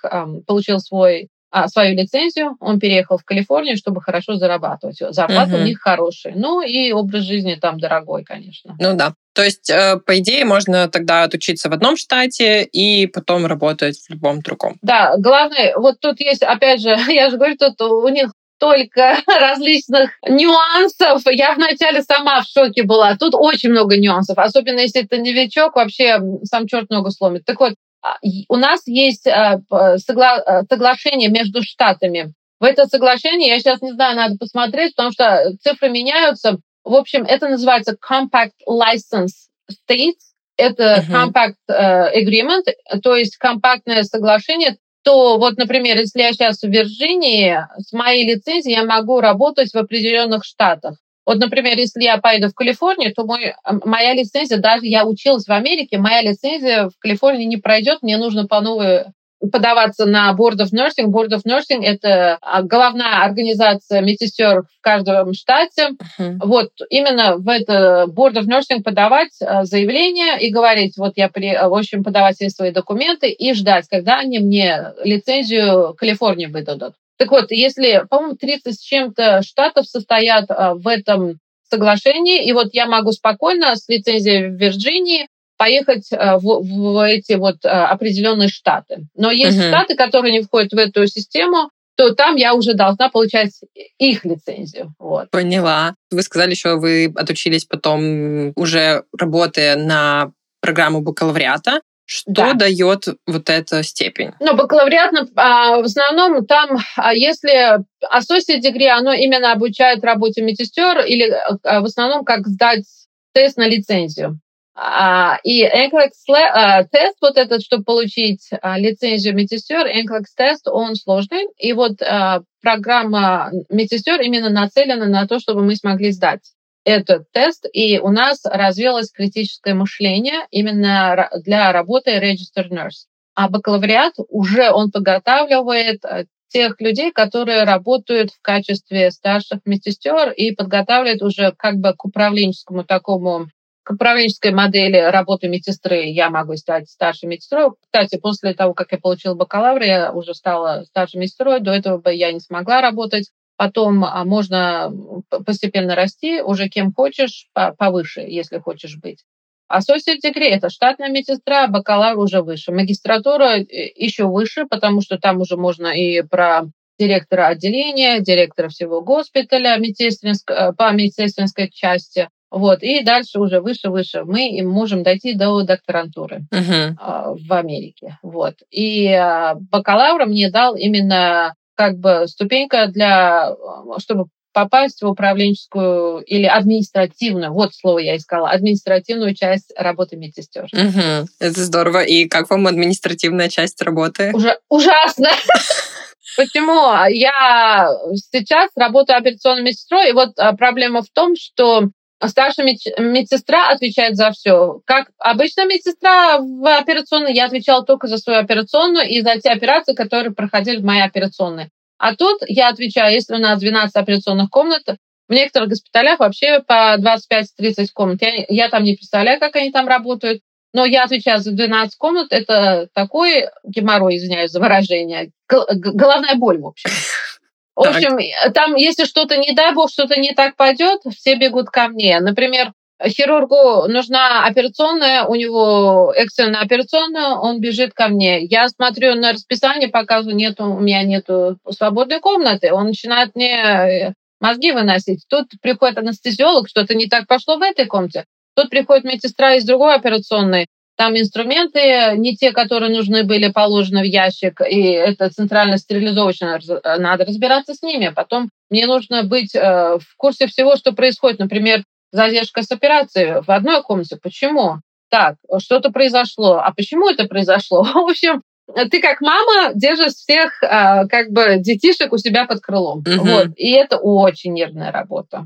получил свой а, свою лицензию, он переехал в Калифорнию, чтобы хорошо зарабатывать. Зарплата угу. у них хорошая. Ну и образ жизни там дорогой, конечно. Ну да. То есть, э, по идее, можно тогда отучиться в одном штате и потом работать в любом другом. Да, главное, вот тут есть, опять же, я же говорю, тут у них столько различных нюансов. Я вначале сама в шоке была. Тут очень много нюансов. Особенно если это новичок, вообще сам черт ногу сломит. Так вот, а, у нас есть а, согла а, соглашение между штатами. В это соглашение, я сейчас не знаю, надо посмотреть, потому что цифры меняются. В общем, это называется Compact License States. Это uh-huh. Compact э, Agreement, то есть компактное соглашение. То вот, например, если я сейчас в Вирджинии, с моей лицензией я могу работать в определенных штатах. Вот, например, если я поеду в Калифорнию, то мой, моя лицензия, даже я училась в Америке, моя лицензия в Калифорнии не пройдет, мне нужно по новой подаваться на Board of Nursing. Board of Nursing — это а, головная организация медсестер в каждом штате. Uh-huh. Вот именно в это Board of Nursing подавать а, заявление и говорить, вот я, при, в общем, подавать все свои документы и ждать, когда они мне лицензию Калифорнии выдадут. Так вот, если, по-моему, 30 с чем-то штатов состоят а, в этом соглашении, и вот я могу спокойно с лицензией в Вирджинии поехать а, в, в эти вот а, определенные штаты. Но есть uh-huh. штаты, которые не входят в эту систему, то там я уже должна получать их лицензию. Вот. Поняла. Вы сказали еще, вы отучились потом уже работая на программу бакалавриата. Что да. дает вот эта степень? Ну, бакалавриат, а, в основном там, а, если associate degree, оно именно обучает работе медсестер или а, в основном как сдать тест на лицензию. И NCLEX тест, вот этот, чтобы получить лицензию медсестер, NCLEX тест, он сложный. И вот программа медсестер именно нацелена на то, чтобы мы смогли сдать этот тест, и у нас развилось критическое мышление именно для работы registered nurse. А бакалавриат уже он подготавливает э, тех людей, которые работают в качестве старших медсестер и подготавливает уже как бы к управленческому такому к управленческой модели работы медсестры я могу стать старшей медсестрой. Кстати, после того, как я получила бакалавр, я уже стала старшей медсестрой. До этого бы я не смогла работать. Потом а, можно постепенно расти, уже кем хочешь, повыше, если хочешь быть. Associate degree – это штатная медсестра, бакалавр уже выше. Магистратура э, еще выше, потому что там уже можно и про директора отделения, директора всего госпиталя медсестринск, э, по медсестринской части. Вот, и дальше уже выше-выше мы можем дойти до докторантуры uh-huh. в Америке. Вот. И бакалавра мне дал именно как бы ступенька для, чтобы попасть в управленческую или административную, вот слово я искала, административную часть работы медсестер. Угу. Это здорово. И как вам административная часть работы? Уже ужасно. Почему? Я сейчас работаю операционной медсестрой, и вот а, проблема в том, что старшая медсестра отвечает за все. Как обычно медсестра в операционной, я отвечала только за свою операционную и за те операции, которые проходили в моей операционной. А тут я отвечаю, если у нас 12 операционных комнат, в некоторых госпиталях вообще по 25-30 комнат. Я, я там не представляю, как они там работают. Но я отвечаю за 12 комнат. Это такой геморрой, извиняюсь за выражение. Головная боль, в общем. В общем, там, если что-то, не дай бог, что-то не так пойдет, все бегут ко мне. Например, хирургу нужна операционная, у него экстренная операционная, он бежит ко мне. Я смотрю на расписание, показываю, нету, у меня нету свободной комнаты. Он начинает мне э, мозги выносить. Тут приходит анестезиолог, что-то не так пошло в этой комнате. Тут приходит медсестра из другой операционной, там инструменты не те, которые нужны были положены в ящик, и это центрально стерилизовочно, надо разбираться с ними. Потом мне нужно быть э, в курсе всего, что происходит. Например, задержка с операцией в одной комнате. Почему? Так, что-то произошло. А почему это произошло? В общем, ты как мама держишь всех э, как бы детишек у себя под крылом. Угу. Вот. И это очень нервная работа.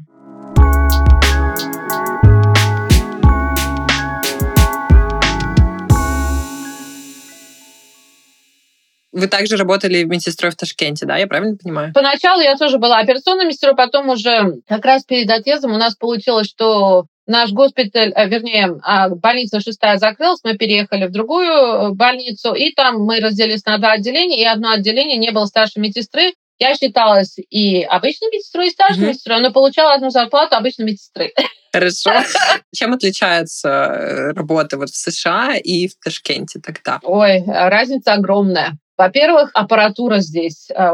Вы также работали медсестрой в Ташкенте, да? Я правильно понимаю? Поначалу я тоже была операционной медсестрой, потом уже как раз перед отъездом у нас получилось, что наш госпиталь, э, вернее, а, больница шестая закрылась, мы переехали в другую э, больницу, и там мы разделились на два отделения, и одно отделение не было старшей медсестры. Я считалась и обычной медсестрой, и старшей mm-hmm. медсестрой, но получала одну зарплату обычной медсестры. Хорошо. Чем отличается э, работа вот в США и в Ташкенте тогда? Ой, разница огромная. Во-первых, аппаратура здесь. Э,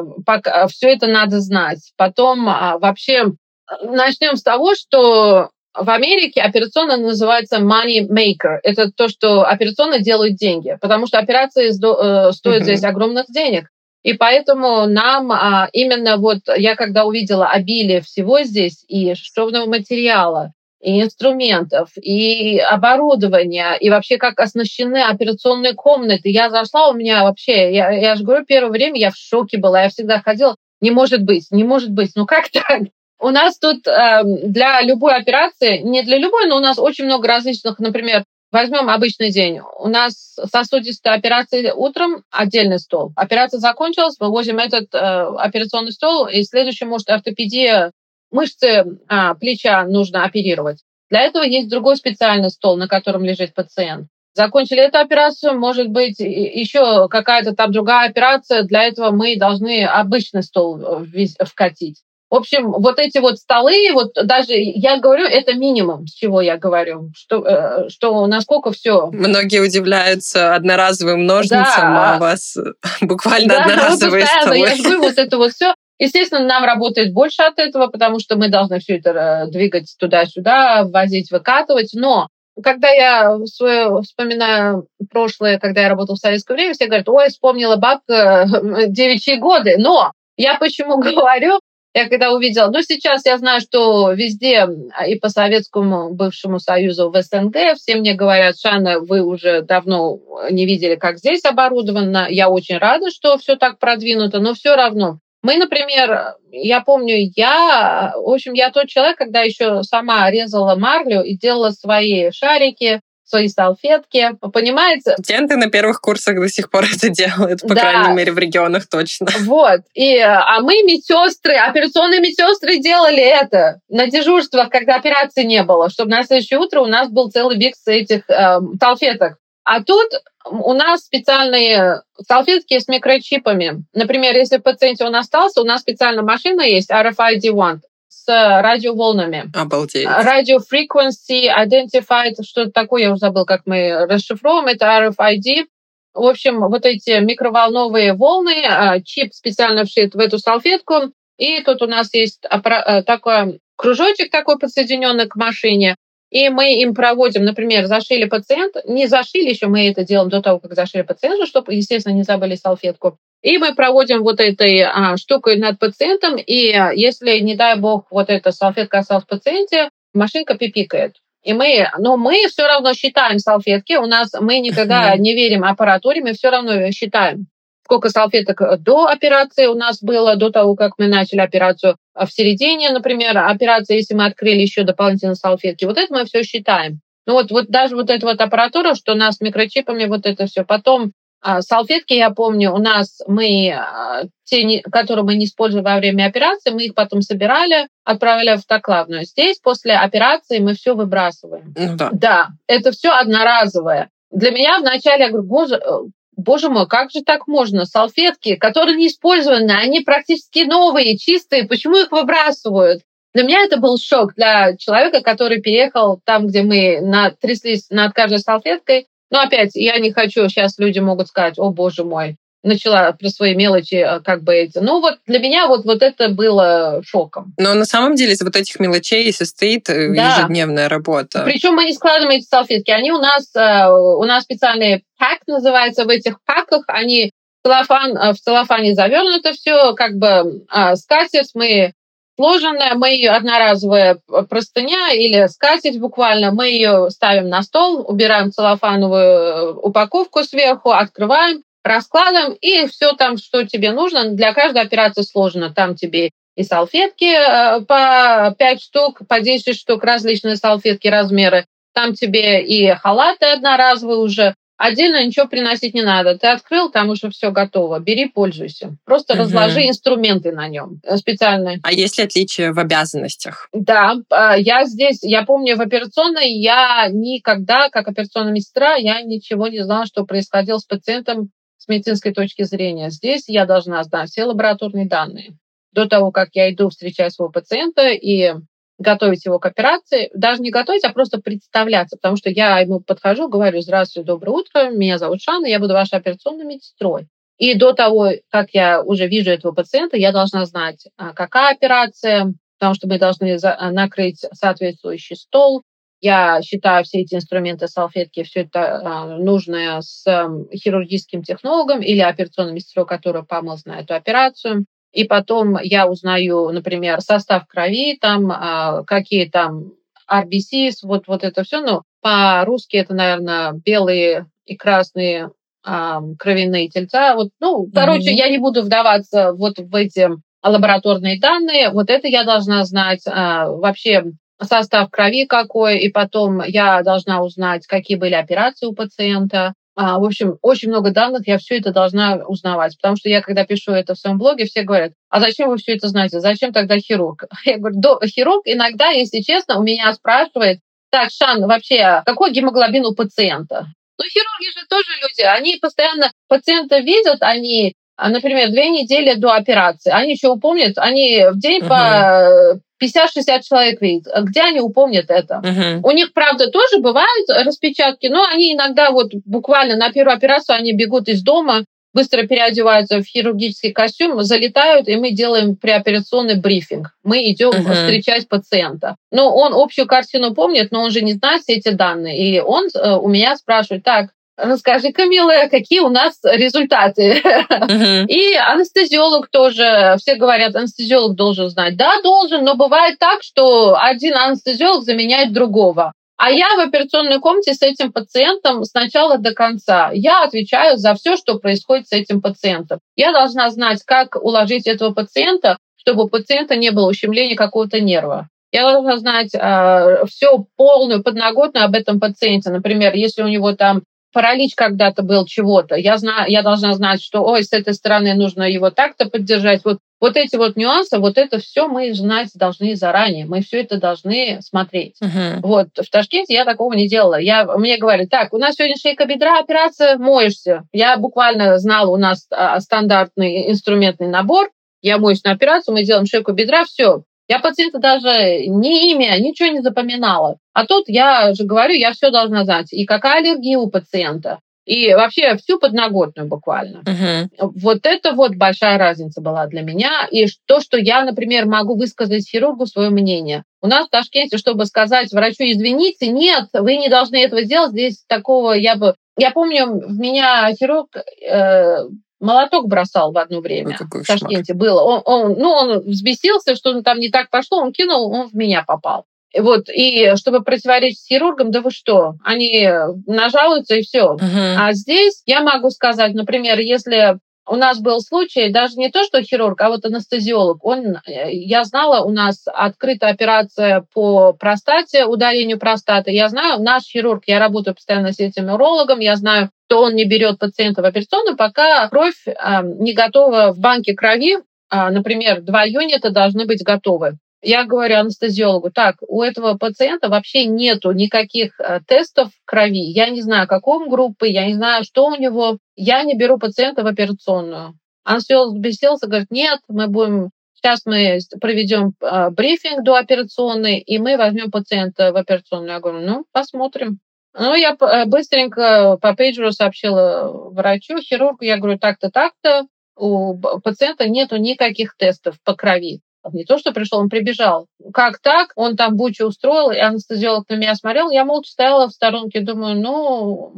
Все это надо знать. Потом а, вообще начнем с того, что в Америке операционно называется money maker. Это то, что операционно делают деньги, потому что операции э, стоят здесь огромных денег. И поэтому нам а, именно вот я когда увидела обилие всего здесь и шовного материала, и инструментов, и оборудования, и вообще как оснащены операционные комнаты. Я зашла, у меня вообще, я, я же говорю, первое время я в шоке была, я всегда ходила, не может быть, не может быть, ну как так? У нас тут э, для любой операции, не для любой, но у нас очень много различных, например, Возьмем обычный день. У нас сосудистая операция утром, отдельный стол. Операция закончилась, мы возим этот э, операционный стол, и следующий, может, ортопедия мышцы а, плеча нужно оперировать. Для этого есть другой специальный стол, на котором лежит пациент. Закончили эту операцию, может быть, еще какая-то там другая операция. Для этого мы должны обычный стол э, вкатить. В общем, вот эти вот столы, вот даже я говорю, это минимум, с чего я говорю, что, э, что насколько все. Многие удивляются одноразовым ножницам, да. а у вас буквально да, одноразовые вот столы. Я говорю, вот это вот все. Естественно, нам работает больше от этого, потому что мы должны все это э, двигать туда-сюда, возить, выкатывать. Но когда я свое вспоминаю прошлое, когда я работала в советское время, все говорят, ой, вспомнила бабка девичьи годы. Но я почему говорю, я когда увидела, ну сейчас я знаю, что везде и по Советскому бывшему Союзу в СНГ все мне говорят, Шана, вы уже давно не видели, как здесь оборудовано. Я очень рада, что все так продвинуто, но все равно мы, например, я помню, я, в общем, я тот человек, когда еще сама резала марлю и делала свои шарики, свои салфетки, понимаете? Студенты на первых курсах до сих пор это делают, по да. крайней мере, в регионах точно. Вот. И, а мы медсестры, операционные медсестры делали это на дежурствах, когда операции не было, чтобы на следующее утро у нас был целый бикс этих э, салфеток. А тут у нас специальные салфетки с микрочипами. Например, если в пациенте он остался, у нас специальная машина есть, RFID One, с радиоволнами. Обалдеть. Radio Frequency Identified, что-то такое, я уже забыл, как мы расшифровываем, это RFID. В общем, вот эти микроволновые волны, а, чип специально вшит в эту салфетку, и тут у нас есть э, такое кружочек такой подсоединенный к машине, и мы им проводим, например, зашили пациент, не зашили еще, мы это делаем до того, как зашили пациента, чтобы, естественно, не забыли салфетку. И мы проводим вот этой а, штукой над пациентом, и если, не дай бог, вот эта салфетка осталась в пациенте, машинка пипикает. И мы, но мы все равно считаем салфетки. У нас мы никогда не верим аппаратуре, мы все равно считаем сколько салфеток э, до операции у нас было, до того, как мы начали операцию. А в середине, например, операции, если мы открыли еще дополнительно салфетки, вот это мы все считаем. Ну вот, вот даже вот эта вот аппаратура, что у нас с микрочипами, вот это все. Потом а, салфетки, я помню, у нас мы, а, те, которые мы не использовали во время операции, мы их потом собирали, отправляли в автоклавную. Здесь после операции мы все выбрасываем. Ну, да. да, это все одноразовое. Для меня вначале, я говорю, боже, э, боже мой, как же так можно? Салфетки, которые не использованы, они практически новые, чистые, почему их выбрасывают? Для меня это был шок для человека, который переехал там, где мы натряслись над каждой салфеткой. Но опять, я не хочу, сейчас люди могут сказать, о боже мой, начала про свои мелочи э, как бы эти. Ну вот для меня вот, вот это было шоком. Но на самом деле из вот этих мелочей и состоит э, да. ежедневная работа. Причем мы не складываем эти салфетки. Они у нас, э, у нас специальный пак называется. В этих паках они целлофан, в целлофане завернуто все, как бы а, скатерть мы сложенная, мы ее одноразовая простыня или скатерть буквально, мы ее ставим на стол, убираем целлофановую упаковку сверху, открываем, раскладом, и все там, что тебе нужно. Для каждой операции сложно. Там тебе и салфетки э, по 5 штук, по 10 штук, различные салфетки, размеры. Там тебе и халаты одноразовые уже. Отдельно ничего приносить не надо. Ты открыл, там уже все готово. Бери, пользуйся. Просто угу. разложи инструменты на нем э, специальные. А есть ли отличия в обязанностях? Да, а, я здесь, я помню, в операционной я никогда, как операционная медсестра, я ничего не знала, что происходило с пациентом с медицинской точки зрения. Здесь я должна знать все лабораторные данные. До того, как я иду встречать своего пациента и готовить его к операции, даже не готовить, а просто представляться, потому что я ему подхожу, говорю, здравствуйте, доброе утро, меня зовут Шана, я буду вашей операционной медсестрой. И до того, как я уже вижу этого пациента, я должна знать, а, какая операция, потому что мы должны накрыть соответствующий стол, я считаю все эти инструменты, салфетки, все это а, нужное с хирургическим технологом или операционным мастером, который помыл на эту операцию. И потом я узнаю, например, состав крови, там, а, какие там RBC, вот, вот это все. Ну, по-русски это, наверное, белые и красные а, кровяные тельца. Вот, ну, mm-hmm. короче, я не буду вдаваться вот в эти лабораторные данные. Вот это я должна знать. А, вообще состав крови какой, и потом я должна узнать, какие были операции у пациента. А, в общем, очень много данных, я все это должна узнавать. Потому что я, когда пишу это в своем блоге, все говорят, а зачем вы все это знаете? Зачем тогда хирург? Я говорю, до, хирург иногда, если честно, у меня спрашивает, так, Шан, вообще, какой гемоглобин у пациента? Ну, хирурги же тоже люди, они постоянно пациента видят, они а, например, две недели до операции, они еще упомнят, они в день uh-huh. по 50-60 человек видят. Где они упомнят это? Uh-huh. У них, правда, тоже бывают распечатки, но они иногда вот буквально на первую операцию они бегут из дома, быстро переодеваются в хирургический костюм, залетают, и мы делаем преоперационный брифинг. Мы идем uh-huh. встречать пациента. Но он общую картину помнит, но он же не знает все эти данные. И он э, у меня спрашивает, так, Расскажи, Камила, какие у нас результаты? Uh-huh. И анестезиолог тоже, все говорят, анестезиолог должен знать. Да, должен, но бывает так, что один анестезиолог заменяет другого. А я в операционной комнате с этим пациентом с начала до конца. Я отвечаю за все, что происходит с этим пациентом. Я должна знать, как уложить этого пациента, чтобы у пациента не было ущемления какого-то нерва. Я должна знать э, все полную подноготную об этом пациенте. Например, если у него там паралич когда-то был чего-то, я, знаю, я должна знать, что, ой, с этой стороны нужно его так-то поддержать. Вот, вот эти вот нюансы, вот это все мы знать должны заранее. Мы все это должны смотреть. Uh-huh. Вот в Ташкенте я такого не делала. Я, мне говорят, так, у нас сегодня шейка бедра, операция, моешься. Я буквально знала, у нас а, стандартный инструментный набор. Я моюсь на операцию, мы делаем шейку бедра, все, я пациента даже ни имя, ничего не запоминала. А тут я же говорю, я все должна знать. И какая аллергия у пациента, и вообще всю подноготную буквально. Uh-huh. Вот это вот большая разница была для меня. И то, что я, например, могу высказать хирургу свое мнение. У нас в Ташкенте, чтобы сказать врачу, извините, нет, вы не должны этого сделать, здесь такого я бы... Я помню, меня хирург э, молоток бросал в одно время. Ой, в Ташкенте было. Он, он, ну, он взбесился, что там не так пошло, он кинул, он в меня попал. Вот, и чтобы противоречить хирургам, да вы что, они нажалуются и все. Uh-huh. А здесь я могу сказать, например, если у нас был случай, даже не то, что хирург, а вот анестезиолог. Он, э, я знала, у нас открыта операция по простате, удалению простаты. Я знаю, наш хирург, я работаю постоянно с этим урологом, я знаю, что он не берет пациента в операционную, пока кровь э, не готова в банке крови. Э, например, два юнита должны быть готовы. Я говорю анестезиологу, так, у этого пациента вообще нету никаких э, тестов крови. Я не знаю, каком группы, я не знаю, что у него. Я не беру пациента в операционную. Анестезиолог беселся, говорит, нет, мы будем Сейчас мы проведем э, брифинг до операционной, и мы возьмем пациента в операционную. Я говорю, ну, посмотрим. Ну, я э, быстренько по пейджеру сообщила врачу, хирургу, я говорю, так-то, так-то, у пациента нету никаких тестов по крови. Не то, что пришел, он прибежал. Как так? Он там бучу устроил, и анестезиолог на меня смотрел. Я молча стояла в сторонке, думаю, ну,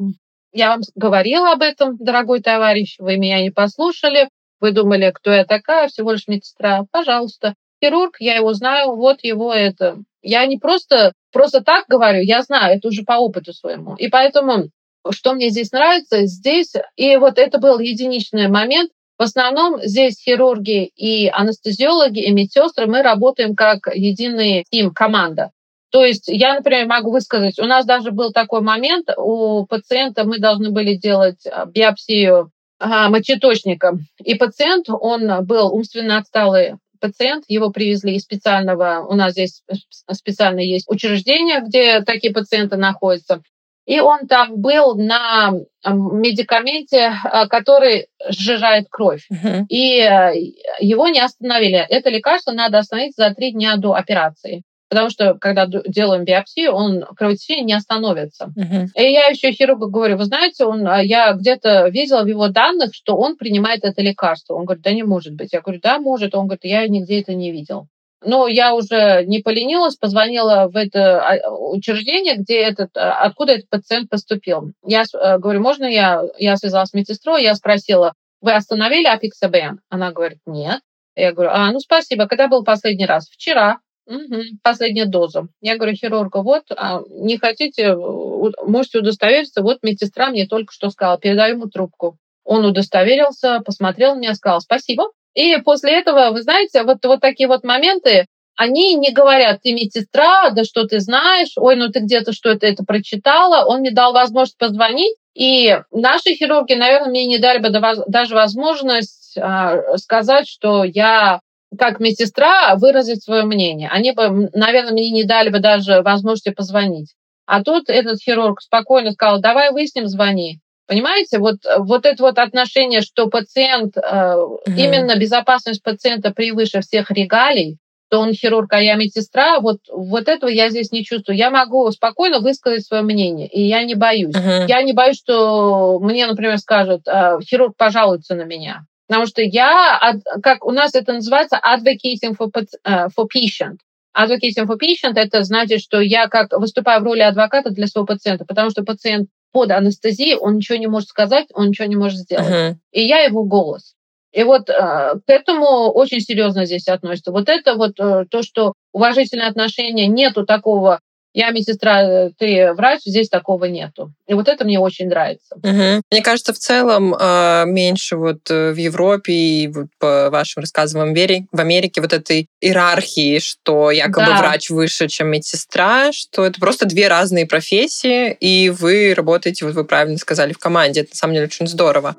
я вам говорила об этом, дорогой товарищ, вы меня не послушали, вы думали, кто я такая, всего лишь медсестра. Пожалуйста. Хирург, я его знаю, вот его это. Я не просто, просто так говорю, я знаю, это уже по опыту своему. И поэтому, что мне здесь нравится, здесь, и вот это был единичный момент, в основном здесь хирурги и анестезиологи, и медсестры, мы работаем как единый тим, команда. То есть я, например, могу высказать, у нас даже был такой момент, у пациента мы должны были делать а, биопсию ага, мочеточника, и пациент, он был умственно отсталый пациент, его привезли из специального, у нас здесь специально есть учреждение, где такие пациенты находятся. И он там был на медикаменте, а, который сжижает кровь. Uh-huh. И э, его не остановили. Это лекарство надо остановить за три дня до операции. Потому что, когда делаем биопсию, он кровотечение не остановится. Uh-huh. И я еще хирургу говорю, вы знаете, он, а, я где-то видела в его данных, что он принимает это лекарство. Он говорит, да не может быть. Я говорю, да, может. Он говорит, я нигде это не видел. Но я уже не поленилась, позвонила в это а, учреждение, где этот, а, откуда этот пациент поступил. Я э, говорю, можно я, я связалась с медсестрой, я спросила, вы остановили апиксабен? Она говорит, нет. Я говорю, а, ну спасибо, когда был последний раз? Вчера. Угу, последняя доза. Я говорю, хирурга, вот, а, не хотите, можете удостовериться, вот медсестра мне только что сказала, передаю ему трубку. Он удостоверился, посмотрел на меня, сказал, спасибо, и после этого, вы знаете, вот, вот такие вот моменты, они не говорят, ты медсестра, да что ты знаешь, ой, ну ты где-то что-то это прочитала. Он мне дал возможность позвонить, и наши хирурги, наверное, мне не дали бы даже возможность а, сказать, что я как медсестра выразить свое мнение. Они бы, наверное, мне не дали бы даже возможности позвонить. А тут этот хирург спокойно сказал, давай выясним, звони. Понимаете, вот, вот это вот отношение, что пациент, э, mm именно безопасность пациента превыше всех регалий, то он хирург, а я медсестра, вот, вот этого я здесь не чувствую. Я могу спокойно высказать свое мнение, и я не боюсь. Uh-huh. Я не боюсь, что мне, например, скажут, э, хирург пожалуется на меня. Потому что я, как у нас это называется, advocating for, э, for patient. Advocating for patient – это значит, что я как выступаю в роли адвоката для своего пациента, потому что пациент под анестезией, он ничего не может сказать, он ничего не может сделать. Uh-huh. И я его голос. И вот э, к этому очень серьезно здесь относится. Вот это вот э, то, что уважительное отношение, нету такого я медсестра, ты врач, здесь такого нету. И вот это мне очень нравится. Угу. Мне кажется, в целом э, меньше вот э, в Европе и вот по вашим рассказам в Америке вот этой иерархии, что якобы да. врач выше, чем медсестра, что это просто две разные профессии, и вы работаете, вот вы правильно сказали, в команде. Это на самом деле очень здорово.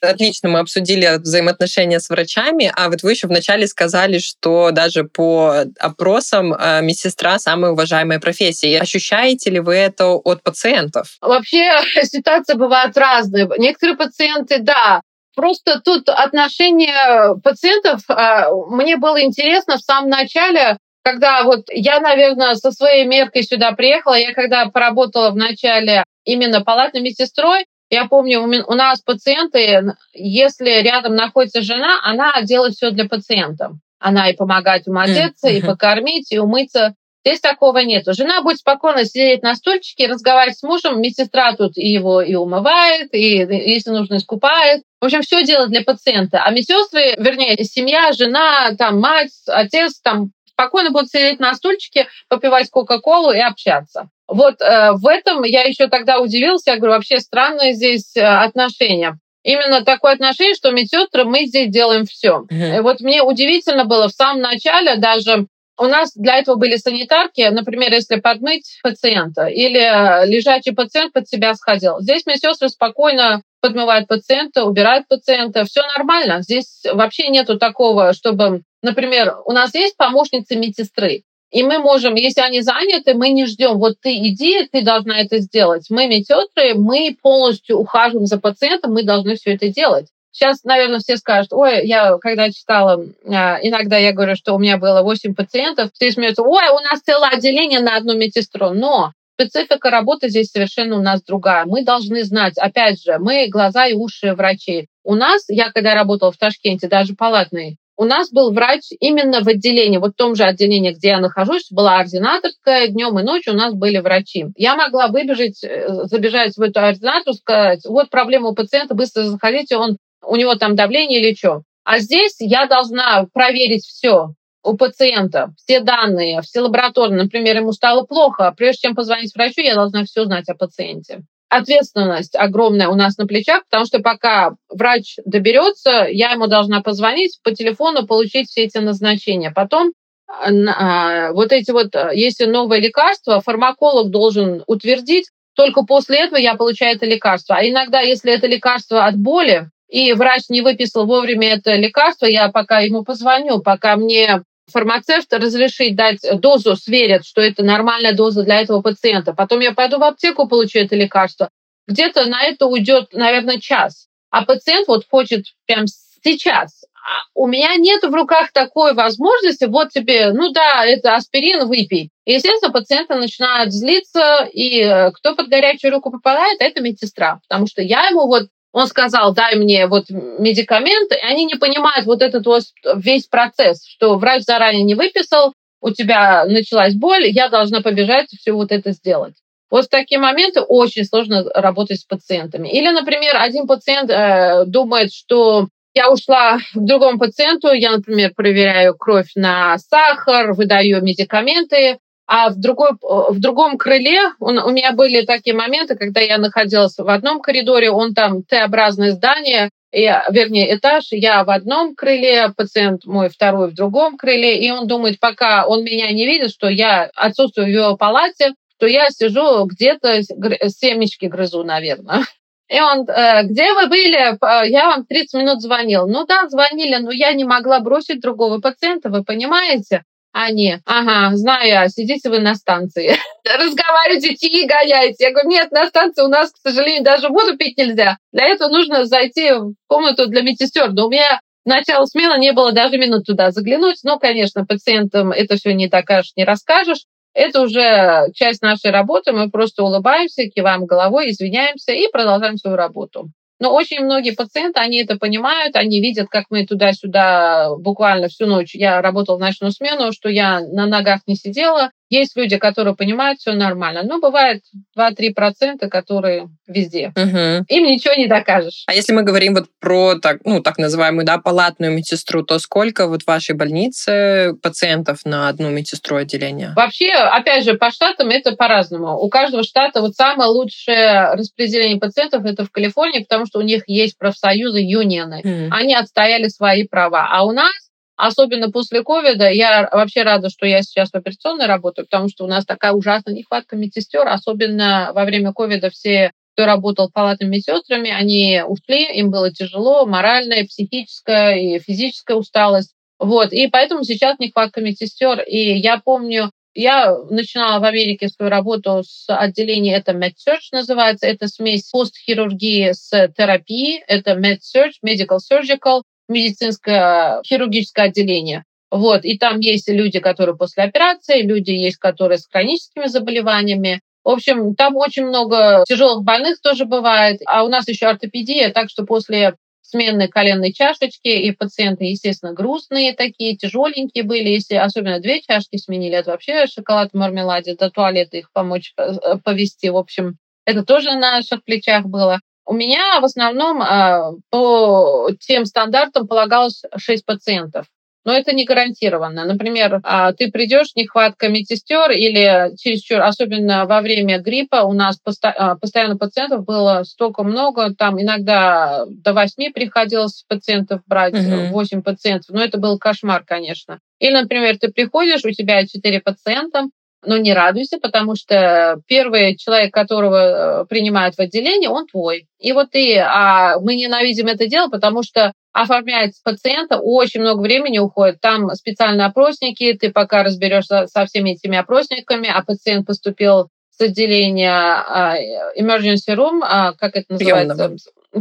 Отлично, мы обсудили взаимоотношения с врачами, а вот вы еще вначале сказали, что даже по опросам э, медсестра самая уважаемая профессия. Ощущаете ли вы это от пациентов? Вообще ситуация бывает разная. Некоторые пациенты, да, Просто тут отношение пациентов, э, мне было интересно в самом начале, когда вот я, наверное, со своей меркой сюда приехала, я когда поработала в начале именно палатной медсестрой, Я помню, у нас пациенты, если рядом находится жена, она делает все для пациента. Она и помогает им одеться, и покормить, и умыться. Здесь такого нет. Жена будет спокойно сидеть на стульчике, разговаривать с мужем, медсестра тут и его и умывает, и, если нужно, искупает. В общем, все делает для пациента. А медсестры, вернее, семья, жена, там, мать, отец, там, спокойно будут сидеть на стульчике, попивать Кока-Колу и общаться. Вот э, в этом я еще тогда удивилась. Я говорю, вообще странное здесь э, отношение. Именно такое отношение, что медсестры мы здесь делаем все. Mm-hmm. Вот мне удивительно было в самом начале даже у нас для этого были санитарки, например, если подмыть пациента или лежачий пациент под себя сходил. Здесь медсестры спокойно подмывают пациента, убирают пациента. Все нормально. Здесь вообще нету такого, чтобы, например, у нас есть помощницы медсестры. И мы можем, если они заняты, мы не ждем, вот ты иди, ты должна это сделать. Мы медсестры, мы полностью ухаживаем за пациентом, мы должны все это делать. Сейчас, наверное, все скажут, ой, я когда читала, а, иногда я говорю, что у меня было 8 пациентов, все смеются, ой, у нас целое отделение на одну медсестру. Но специфика работы здесь совершенно у нас другая. Мы должны знать, опять же, мы глаза и уши врачей. У нас, я когда работала в Ташкенте, даже палатный, у нас был врач именно в отделении, вот в том же отделении, где я нахожусь, была ординаторская, днем и ночью у нас были врачи. Я могла выбежать, э, забежать в эту ординатору, сказать, вот проблема у пациента, быстро заходите, он у него там давление или что. А здесь я должна проверить все у пациента, все данные, все лабораторные. Например, ему стало плохо. Прежде чем позвонить врачу, я должна все знать о пациенте. Ответственность огромная у нас на плечах, потому что пока врач доберется, я ему должна позвонить по телефону, получить все эти назначения. Потом а, вот эти вот, если новое лекарство, фармаколог должен утвердить, только после этого я получаю это лекарство. А иногда, если это лекарство от боли, и врач не выписал вовремя это лекарство, я пока ему позвоню, пока мне фармацевт разрешит дать дозу, сверят, что это нормальная доза для этого пациента. Потом я пойду в аптеку, получу это лекарство. Где-то на это уйдет, наверное, час. А пациент вот хочет прямо сейчас. А у меня нет в руках такой возможности, вот тебе, ну да, это аспирин, выпей. Естественно, пациенты начинают злиться, и э, кто под горячую руку попадает, это медсестра. Потому что я ему вот он сказал, дай мне вот медикаменты, и они не понимают вот этот вот весь процесс, что врач заранее не выписал, у тебя началась боль, я должна побежать все вот это сделать. Вот в такие моменты очень сложно работать с пациентами. Или, например, один пациент э, думает, что я ушла к другому пациенту, я, например, проверяю кровь на сахар, выдаю медикаменты, а в, другой, в другом крыле он, у меня были такие моменты, когда я находилась в одном коридоре, он там Т-образное здание, и, вернее, этаж, я в одном крыле, пациент мой второй в другом крыле, и он думает, пока он меня не видит, что я отсутствую в его палате, то я сижу где-то, семечки грызу, наверное. И он, «Э, где вы были? Я вам 30 минут звонил. Ну да, звонили, но я не могла бросить другого пациента, вы понимаете? Они, ага, знаю я, сидите вы на станции, разговариваете, чаи гоняете. Я говорю, нет, на станции у нас, к сожалению, даже воду пить нельзя. Для этого нужно зайти в комнату для медсестер. Но у меня начало смены не было даже минут туда заглянуть. Но, конечно, пациентам это все не докажешь, не расскажешь. Это уже часть нашей работы. Мы просто улыбаемся, киваем головой, извиняемся и продолжаем свою работу. Но очень многие пациенты, они это понимают, они видят, как мы туда-сюда буквально всю ночь. Я работала в ночную смену, что я на ногах не сидела, есть люди, которые понимают, все нормально. Но бывает 2-3%, которые везде. Угу. Им ничего не докажешь. А если мы говорим вот про так, ну, так называемую да, палатную медсестру, то сколько вот в вашей больнице пациентов на одну медсестру отделения? Вообще, опять же, по штатам это по-разному. У каждого штата вот самое лучшее распределение пациентов это в Калифорнии, потому что у них есть профсоюзы, юнионы. Mm. Они отстояли свои права. А у нас особенно после ковида, я вообще рада, что я сейчас в операционной работаю, потому что у нас такая ужасная нехватка медсестер, особенно во время ковида все кто работал палатными медсестрами, они ушли, им было тяжело, моральная, психическая и физическая усталость. Вот, и поэтому сейчас нехватка медсестер. И я помню, я начинала в Америке свою работу с отделения, это MedSearch называется, это смесь постхирургии с терапией, это MedSearch, Medical Surgical, медицинское хирургическое отделение. Вот, и там есть люди, которые после операции, люди есть, которые с хроническими заболеваниями. общем, там очень много тяжелых больных тоже бывает. А у нас еще ортопедия, так что после смены коленной чашечки, и пациенты, естественно, грустные такие, тяжеленькие были. Если особенно две чашки сменили, это вообще шоколад в мармеладе, до туалета их помочь э, повести. В общем, это тоже на наших плечах было. У меня в основном а, по тем стандартам полагалось 6 пациентов. Но это не гарантированно. Например, а, ты придешь, нехватка медсестер или чересчур, особенно во время гриппа, у нас а, постоянно пациентов было столько много, там иногда до 8 приходилось пациентов брать, угу. 8 пациентов, но это был кошмар, конечно. Или, например, ты приходишь, у тебя 4 пациента, но не радуйся, потому что первый человек, которого э, принимают в отделении, он твой. И вот ты, а мы ненавидим это дело, потому что оформлять пациента очень много времени уходит. Там специальные опросники, ты пока разберешься со всеми этими опросниками, а пациент поступил с отделения а, emergency room, а, как это называется? Приемного.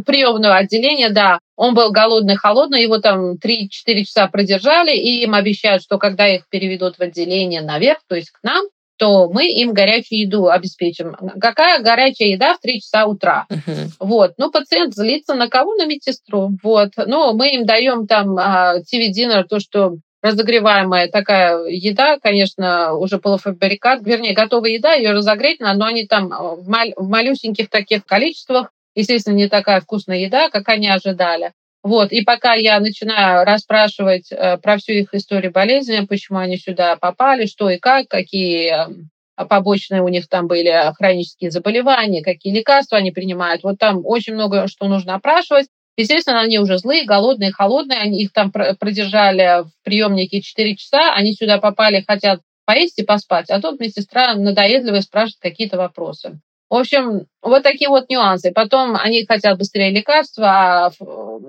Приемного отделения, да. Он был голодный, холодный, его там 3-4 часа продержали, и им обещают, что когда их переведут в отделение наверх, то есть к нам, то мы им горячую еду обеспечим. Какая горячая еда в 3 часа утра? Uh-huh. Вот. Ну, пациент злится на кого? На медсестру. Вот. Но мы им даем там TV-динер, то, что разогреваемая такая еда, конечно, уже полуфабрикат, вернее, готовая еда, ее разогреть надо, но они там в, маль- в малюсеньких таких количествах, естественно, не такая вкусная еда, как они ожидали. Вот, и пока я начинаю расспрашивать э, про всю их историю болезни, почему они сюда попали, что и как, какие эм, побочные у них там были хронические заболевания, какие лекарства они принимают. Вот там очень много что нужно опрашивать. Естественно, они уже злые, голодные, холодные. Они их там продержали в приемнике 4 часа. Они сюда попали, хотят поесть и поспать. А тут медсестра надоедливая спрашивает какие-то вопросы. В общем, вот такие вот нюансы. Потом они хотят быстрее лекарства, а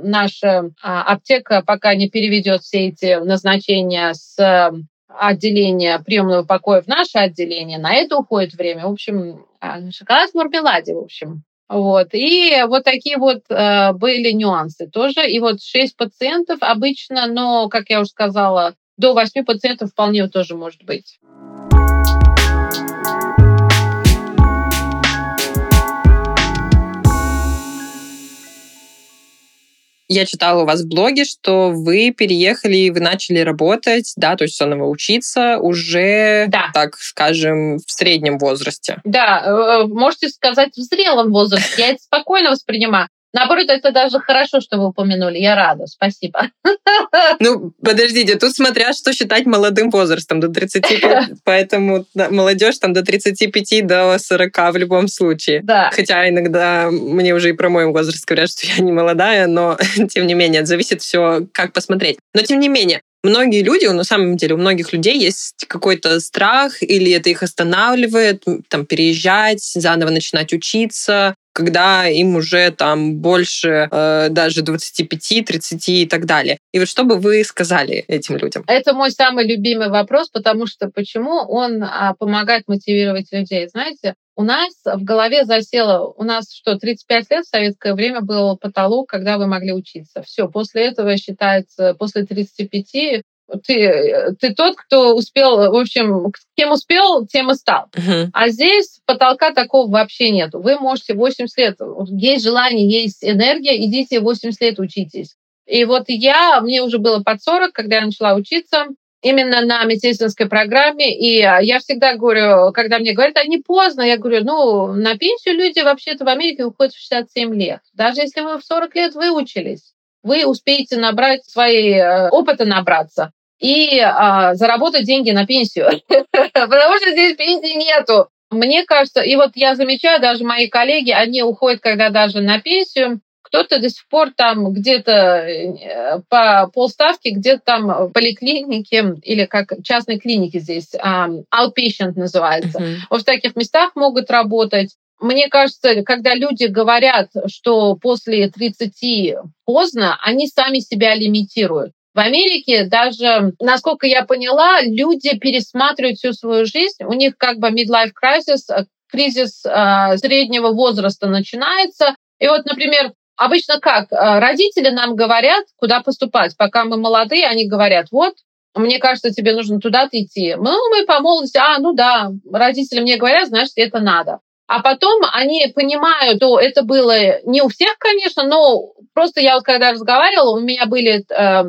наша а, аптека пока не переведет все эти назначения с отделения приемного покоя в наше отделение, на это уходит время. В общем, а, шоколад в мармеладе, в общем. Вот. И вот такие вот э, были нюансы тоже. И вот 6 пациентов обычно, но, как я уже сказала, до 8 пациентов вполне тоже может быть. Я читала у вас в блоге, что вы переехали и вы начали работать, да, то есть заново учиться уже, да. так скажем, в среднем возрасте. Да, э, можете сказать в зрелом возрасте. Я это спокойно воспринимаю. Наоборот, это даже хорошо, что вы упомянули. Я рада. Спасибо. Ну, подождите, тут смотря, что считать молодым возрастом, до 35, поэтому молодежь там до 35, до 40 в любом случае. Да. Хотя иногда мне уже и про мой возраст говорят, что я не молодая, но тем не менее, зависит все, как посмотреть. Но тем не менее, многие люди, на самом деле у многих людей есть какой-то страх, или это их останавливает, там, переезжать, заново начинать учиться, когда им уже там больше э, даже 25, 30 и так далее. И вот что бы вы сказали этим людям? Это мой самый любимый вопрос, потому что почему он а, помогает мотивировать людей? Знаете, у нас в голове засело, у нас что, 35 лет в советское время был потолок, когда вы могли учиться. Все, после этого считается, после 35 ты, ты тот, кто успел, в общем, кем успел, тем и стал. Uh-huh. А здесь потолка такого вообще нет. Вы можете 80 лет, есть желание, есть энергия, идите 80 лет учитесь. И вот я, мне уже было под 40, когда я начала учиться, именно на медицинской программе. И я всегда говорю, когда мне говорят, а не поздно, я говорю, ну, на пенсию люди вообще-то в Америке уходят в 67 лет. Даже если вы в 40 лет выучились, вы успеете набрать свои э, опыта набраться и а, заработать деньги на пенсию. Потому что здесь пенсии нету. Мне кажется, и вот я замечаю, даже мои коллеги, они уходят, когда даже на пенсию, кто-то до сих пор там где-то э, по полставки, где-то там в поликлинике или как частной клинике здесь, outpatient называется. Uh-huh. Вот в таких местах могут работать. Мне кажется, когда люди говорят, что после 30 поздно, они сами себя лимитируют. В Америке даже, насколько я поняла, люди пересматривают всю свою жизнь. У них как бы midlife crisis, э, кризис э, среднего возраста начинается. И вот, например, обычно как? Э, родители нам говорят, куда поступать. Пока мы молодые, они говорят, вот, мне кажется, тебе нужно туда-то идти. Ну, мы по молодости, а, ну да, родители мне говорят, значит, это надо. А потом они понимают, что это было не у всех, конечно, но просто я вот когда разговаривала, у меня были э,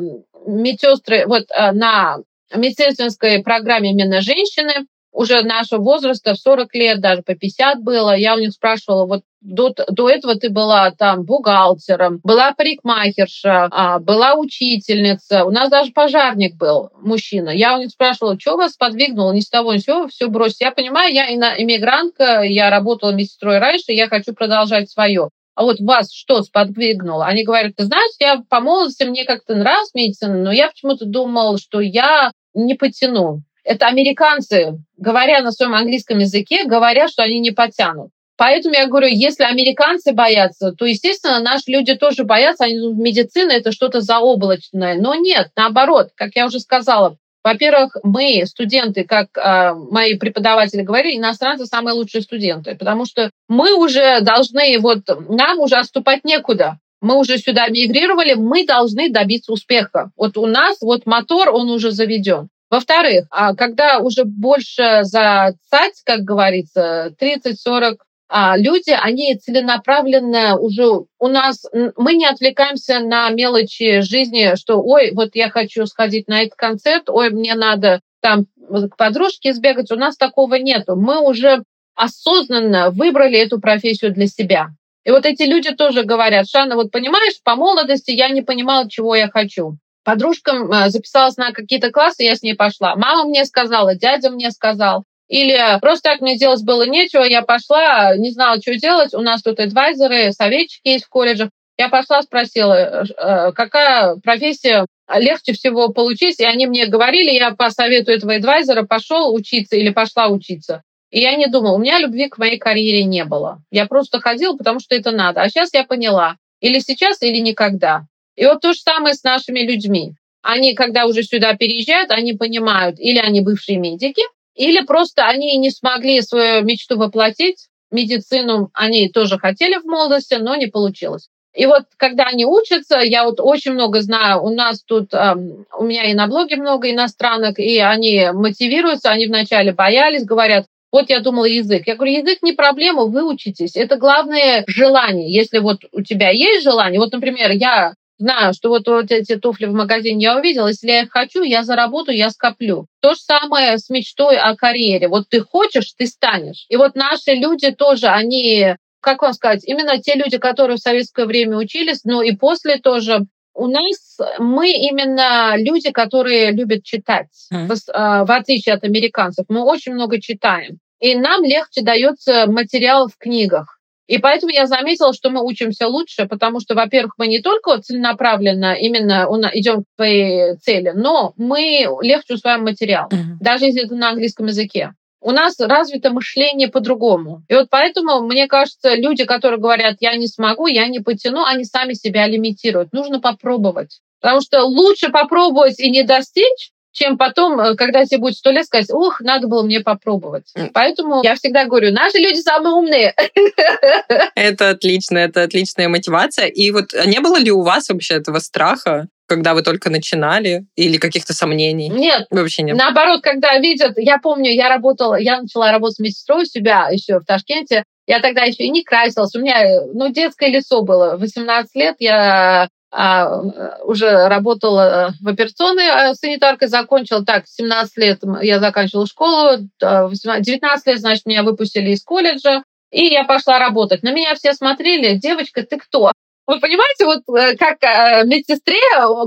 медсестры вот э, на медсестринской программе именно женщины, уже нашего возраста, в 40 лет, даже по 50 было. Я у них спрашивала, вот до, до этого ты была там бухгалтером, была парикмахерша, а, была учительница. У нас даже пожарник был, мужчина. Я у них спрашивала, что вас подвигнуло, ни с того, ни с сего, все бросить. Я понимаю, я иммигрантка, я работала медсестрой раньше, я хочу продолжать свое. А вот вас что сподвигнуло? Они говорят, ты знаешь, я по молодости, мне как-то нравилась медицина, но я почему-то думал, что я не потяну. Это американцы, говоря на своем английском языке, говорят, что они не потянут. Поэтому я говорю, если американцы боятся, то, естественно, наши люди тоже боятся. Они думают, медицина — это что-то заоблачное. Но нет, наоборот, как я уже сказала, во-первых, мы, студенты, как э, мои преподаватели говорили, иностранцы самые лучшие студенты, потому что мы уже должны, вот нам уже отступать некуда. Мы уже сюда мигрировали, мы должны добиться успеха. Вот у нас вот мотор, он уже заведен. Во-вторых, а когда уже больше за цать, как говорится, 30-40 а, люди, они целенаправленно уже у нас, мы не отвлекаемся на мелочи жизни, что, ой, вот я хочу сходить на этот концерт, ой, мне надо там к подружке сбегать. У нас такого нету. Мы уже осознанно выбрали эту профессию для себя. И вот эти люди тоже говорят, Шана, вот понимаешь, по молодости я не понимала, чего я хочу. Подружка э, записалась на какие-то классы, я с ней пошла. Мама мне сказала, дядя мне сказал. Или просто так мне делать было нечего, я пошла, не знала, что делать. У нас тут адвайзеры, советчики есть в колледжах. Я пошла, спросила, э, какая профессия легче всего получить. И они мне говорили, я по совету этого адвайзера пошел учиться или пошла учиться. И я не думала, у меня любви к моей карьере не было. Я просто ходила, потому что это надо. А сейчас я поняла, или сейчас, или никогда. И вот то же самое с нашими людьми. Они, когда уже сюда переезжают, они понимают, или они бывшие медики, или просто они не смогли свою мечту воплотить. Медицину они тоже хотели в молодости, но не получилось. И вот когда они учатся, я вот очень много знаю, у нас тут, у меня и на блоге много иностранок, и они мотивируются, они вначале боялись, говорят, вот я думала язык. Я говорю, язык не проблема, вы учитесь. Это главное желание. Если вот у тебя есть желание, вот, например, я знаю, что вот, вот эти туфли в магазине я увидела, если я их хочу, я заработаю, я скоплю. То же самое с мечтой о карьере. Вот ты хочешь, ты станешь. И вот наши люди тоже, они, как вам сказать, именно те люди, которые в советское время учились, но и после тоже у нас мы именно люди, которые любят читать, mm. в, в отличие от американцев. Мы очень много читаем. И нам легче дается материал в книгах. И поэтому я заметила, что мы учимся лучше, потому что, во-первых, мы не только целенаправленно именно идем к своей цели, но мы легче усваиваем материал, mm-hmm. даже если это на английском языке. У нас развито мышление по-другому. И вот поэтому, мне кажется, люди, которые говорят, я не смогу, я не потяну, они сами себя лимитируют. Нужно попробовать. Потому что лучше попробовать и не достичь, чем потом, э, когда тебе будет сто лет, сказать, ух, надо было мне попробовать. Поэтому я всегда говорю, наши люди самые умные. Это отлично, это отличная мотивация. И вот не было ли у вас вообще этого страха, когда вы только начинали, или каких-то сомнений? Нет. Вообще нет. Наоборот, когда видят, я помню, я работала, я начала работать медсестрой у себя еще в Ташкенте, я тогда еще и не красилась. У меня ну, детское лицо было. 18 лет я а, уже работала в операционной а, санитаркой, закончила так, 17 лет я заканчивала школу, 19 лет, значит, меня выпустили из колледжа, и я пошла работать. На меня все смотрели, девочка, ты кто? Вы понимаете, вот э, как э, медсестре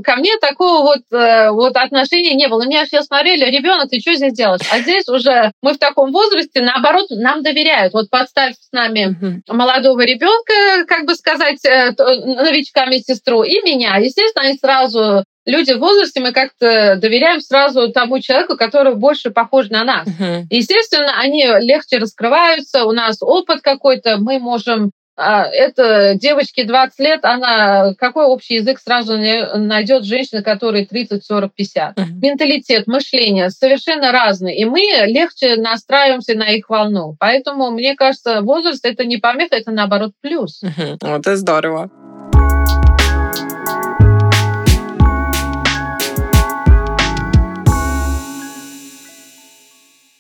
ко мне такого вот, э, вот отношения не было. На меня все смотрели, ребенок, ты что здесь делаешь? А здесь уже мы в таком возрасте, наоборот, нам доверяют. Вот подставь с нами молодого ребенка, как бы сказать, новичка медсестру, и меня. Естественно, они сразу люди в возрасте, мы как-то доверяем сразу тому человеку, который больше похож на нас. Uh-huh. Естественно, они легче раскрываются, у нас опыт какой-то, мы можем это девочке 20 лет, она какой общий язык сразу найдет женщина, которой 30, 40, 50. Uh-huh. Менталитет, мышление совершенно разные, и мы легче настраиваемся на их волну. Поэтому, мне кажется, возраст это не помеха, это наоборот плюс. Uh-huh. Вот это здорово.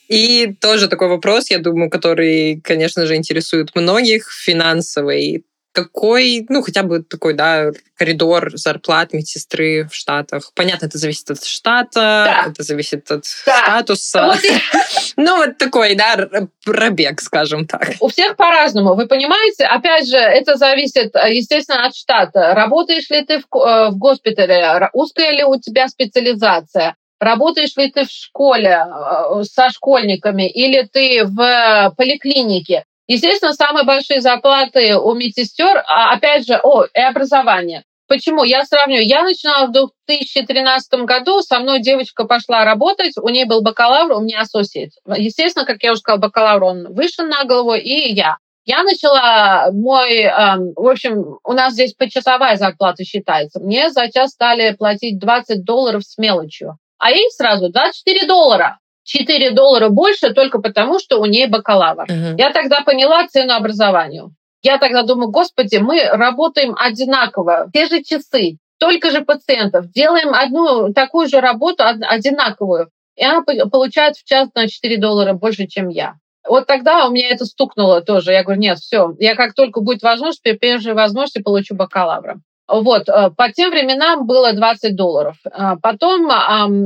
И тоже такой вопрос, я думаю, который, конечно же, интересует многих, финансовый какой, ну, хотя бы такой, да, коридор зарплат медсестры в Штатах? Понятно, это зависит от штата, да. это зависит от да. статуса. Вот ну, вот такой, да, пробег, скажем так. У всех по-разному. Вы понимаете, опять же, это зависит, естественно, от штата. Работаешь ли ты в, э, в госпитале, узкая ли у тебя специализация, Работаешь ли ты в школе э, со школьниками или ты в поликлинике? Естественно, самые большие зарплаты у медсестер, а опять же, о, и образование. Почему? Я сравню. Я начинала в 2013 году, со мной девочка пошла работать, у нее был бакалавр, у меня ассоциат. Естественно, как я уже сказала, бакалавр он выше на голову, и я. Я начала мой, эм, в общем, у нас здесь почасовая зарплата считается. Мне за час стали платить 20 долларов с мелочью, а ей сразу 24 доллара. 4 доллара больше только потому, что у нее бакалавр. Uh-huh. Я тогда поняла цену образованию. Я тогда думаю, господи, мы работаем одинаково, те же часы, только же пациентов, делаем одну такую же работу одинаковую. И она получает в час на 4 доллара больше, чем я. Вот тогда у меня это стукнуло тоже. Я говорю, нет, все, я как только будет возможность, при первой возможности получу бакалавра. Вот, э, по тем временам было 20 долларов. А потом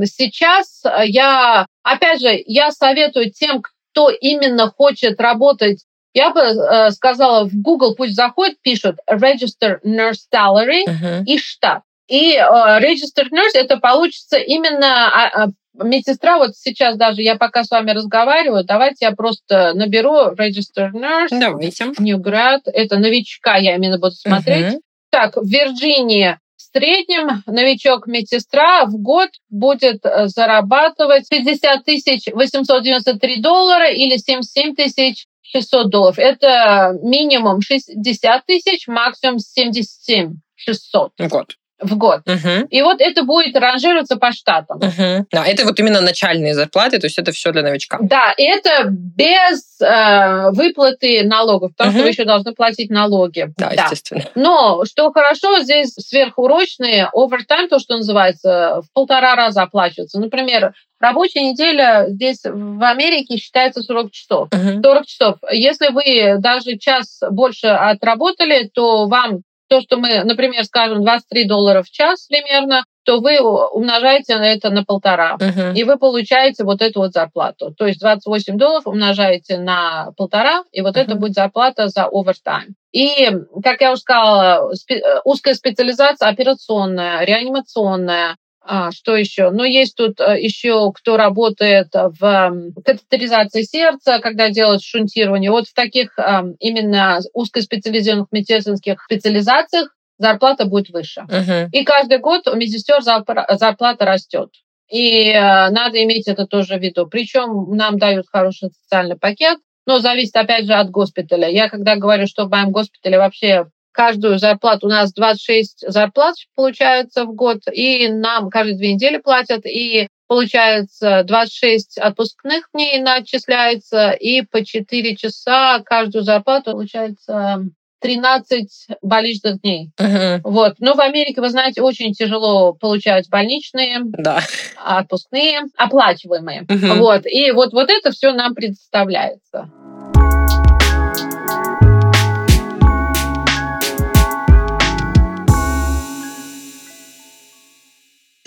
сейчас я, опять же, я советую тем, кто именно хочет работать я бы э, сказала, в Google пусть заходит, пишут Register Nurse Salary uh-huh. и штат. И э, Register Nurse это получится именно а, а, медсестра. Вот сейчас даже я пока с вами разговариваю, давайте я просто наберу Register Nurse. Давайте. Ньюград. Это новичка я именно буду смотреть. Uh-huh. Так, в Вирджинии в среднем новичок медсестра в год будет э, зарабатывать 50 тысяч 893 доллара или 77 тысяч 600 долларов. Это минимум 60 тысяч, максимум 77 600. В год в год. Угу. И вот это будет ранжироваться по штатам. Угу. Да, это вот именно начальные зарплаты, то есть это все для новичка. Да, и это без э, выплаты налогов, потому угу. что вы еще должны платить налоги. Да, да, естественно. Но что хорошо, здесь сверхурочные, овертайм, то, что называется, в полтора раза оплачивается. Например, Рабочая неделя здесь в Америке считается 40 часов. Uh-huh. 40 часов. Если вы даже час больше отработали, то вам то, что мы, например, скажем, 23 доллара в час примерно, то вы умножаете это на полтора, uh-huh. и вы получаете вот эту вот зарплату. То есть 28 долларов умножаете на полтора, и вот uh-huh. это будет зарплата за овертайм. И, как я уже сказала, спе- узкая специализация операционная, реанимационная, а, что еще? Ну, есть тут э, еще, кто работает в катетеризации сердца, когда делают шунтирование. Вот в таких именно узкоспециализированных медицинских специализациях зарплата будет выше. Uh-huh. И каждый год у медсестер зарплата растет. И э, надо иметь это тоже в виду. Причем нам дают хороший социальный пакет, но зависит опять же от госпиталя. Я когда говорю, что в моем госпитале вообще каждую зарплату. У нас 26 зарплат получается в год, и нам каждые две недели платят, и получается 26 отпускных дней начисляется, и по 4 часа каждую зарплату получается 13 больничных дней. Uh-huh. Вот. Но в Америке, вы знаете, очень тяжело получать больничные, да. отпускные, оплачиваемые. Uh-huh. Вот. И вот, вот это все нам представляется.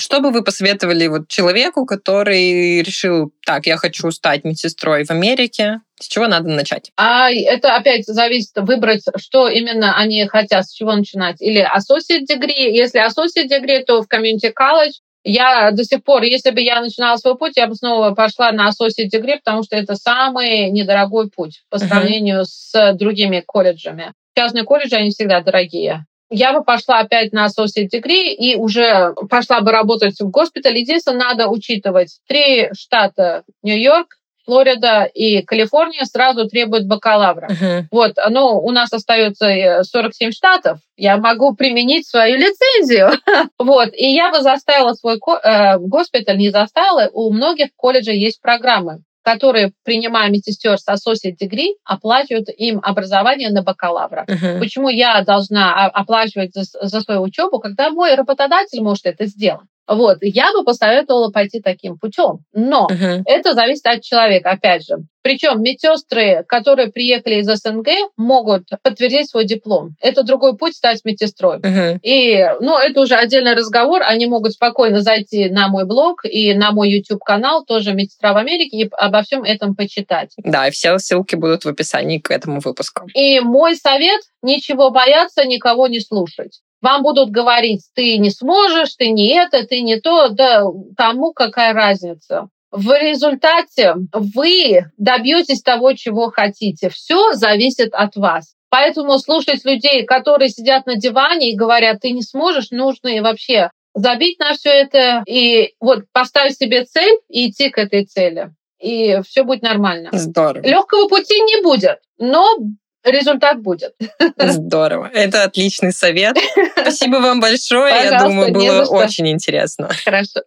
Что бы вы посоветовали вот человеку, который решил, так, я хочу стать медсестрой в Америке, с чего надо начать? А это опять зависит выбрать, что именно они хотят, с чего начинать. Или associate degree. Если associate degree, то в community college. Я до сих пор, если бы я начинала свой путь, я бы снова пошла на associate degree, потому что это самый недорогой путь по сравнению uh-huh. с другими колледжами. Частные колледжи, они всегда дорогие я бы пошла опять на associate degree и уже пошла бы работать в госпитале. Единственное, надо учитывать три штата Нью-Йорк, Флорида и Калифорния сразу требуют бакалавра. Uh-huh. Вот, ну, у нас остается 47 штатов. Я могу применить свою лицензию. вот, и я бы заставила свой э, госпиталь, не заставила, у многих колледжей есть программы которые, принимая медсестер с associate degree, оплачивают им образование на бакалавра. Uh-huh. Почему я должна оплачивать за, за свою учебу, когда мой работодатель может это сделать? Вот, я бы посоветовала пойти таким путем. Но Мгм. это зависит от человека, опять же. Причем медсестры, которые приехали из СНГ, могут подтвердить свой диплом. Это другой путь стать медсестрой. Мгм. И, ну, это уже отдельный разговор. Они могут спокойно зайти на мой блог и на мой YouTube-канал, тоже «Медсестра в Америке», и обо всем этом почитать. Да, и все ссылки будут в описании к этому выпуску. И мой совет – ничего бояться, никого не слушать. Вам будут говорить, ты не сможешь, ты не это, ты не то. Да кому какая разница? В результате вы добьетесь того, чего хотите. Все зависит от вас. Поэтому слушать людей, которые сидят на диване и говорят, ты не сможешь, нужно и вообще забить на все это и вот поставить себе цель и идти к этой цели. И все будет нормально. Здорово. Легкого пути не будет, но результат будет. Здорово. Это отличный совет. Спасибо вам большое. Я Пожалуйста, думаю, не было очень интересно. Хорошо.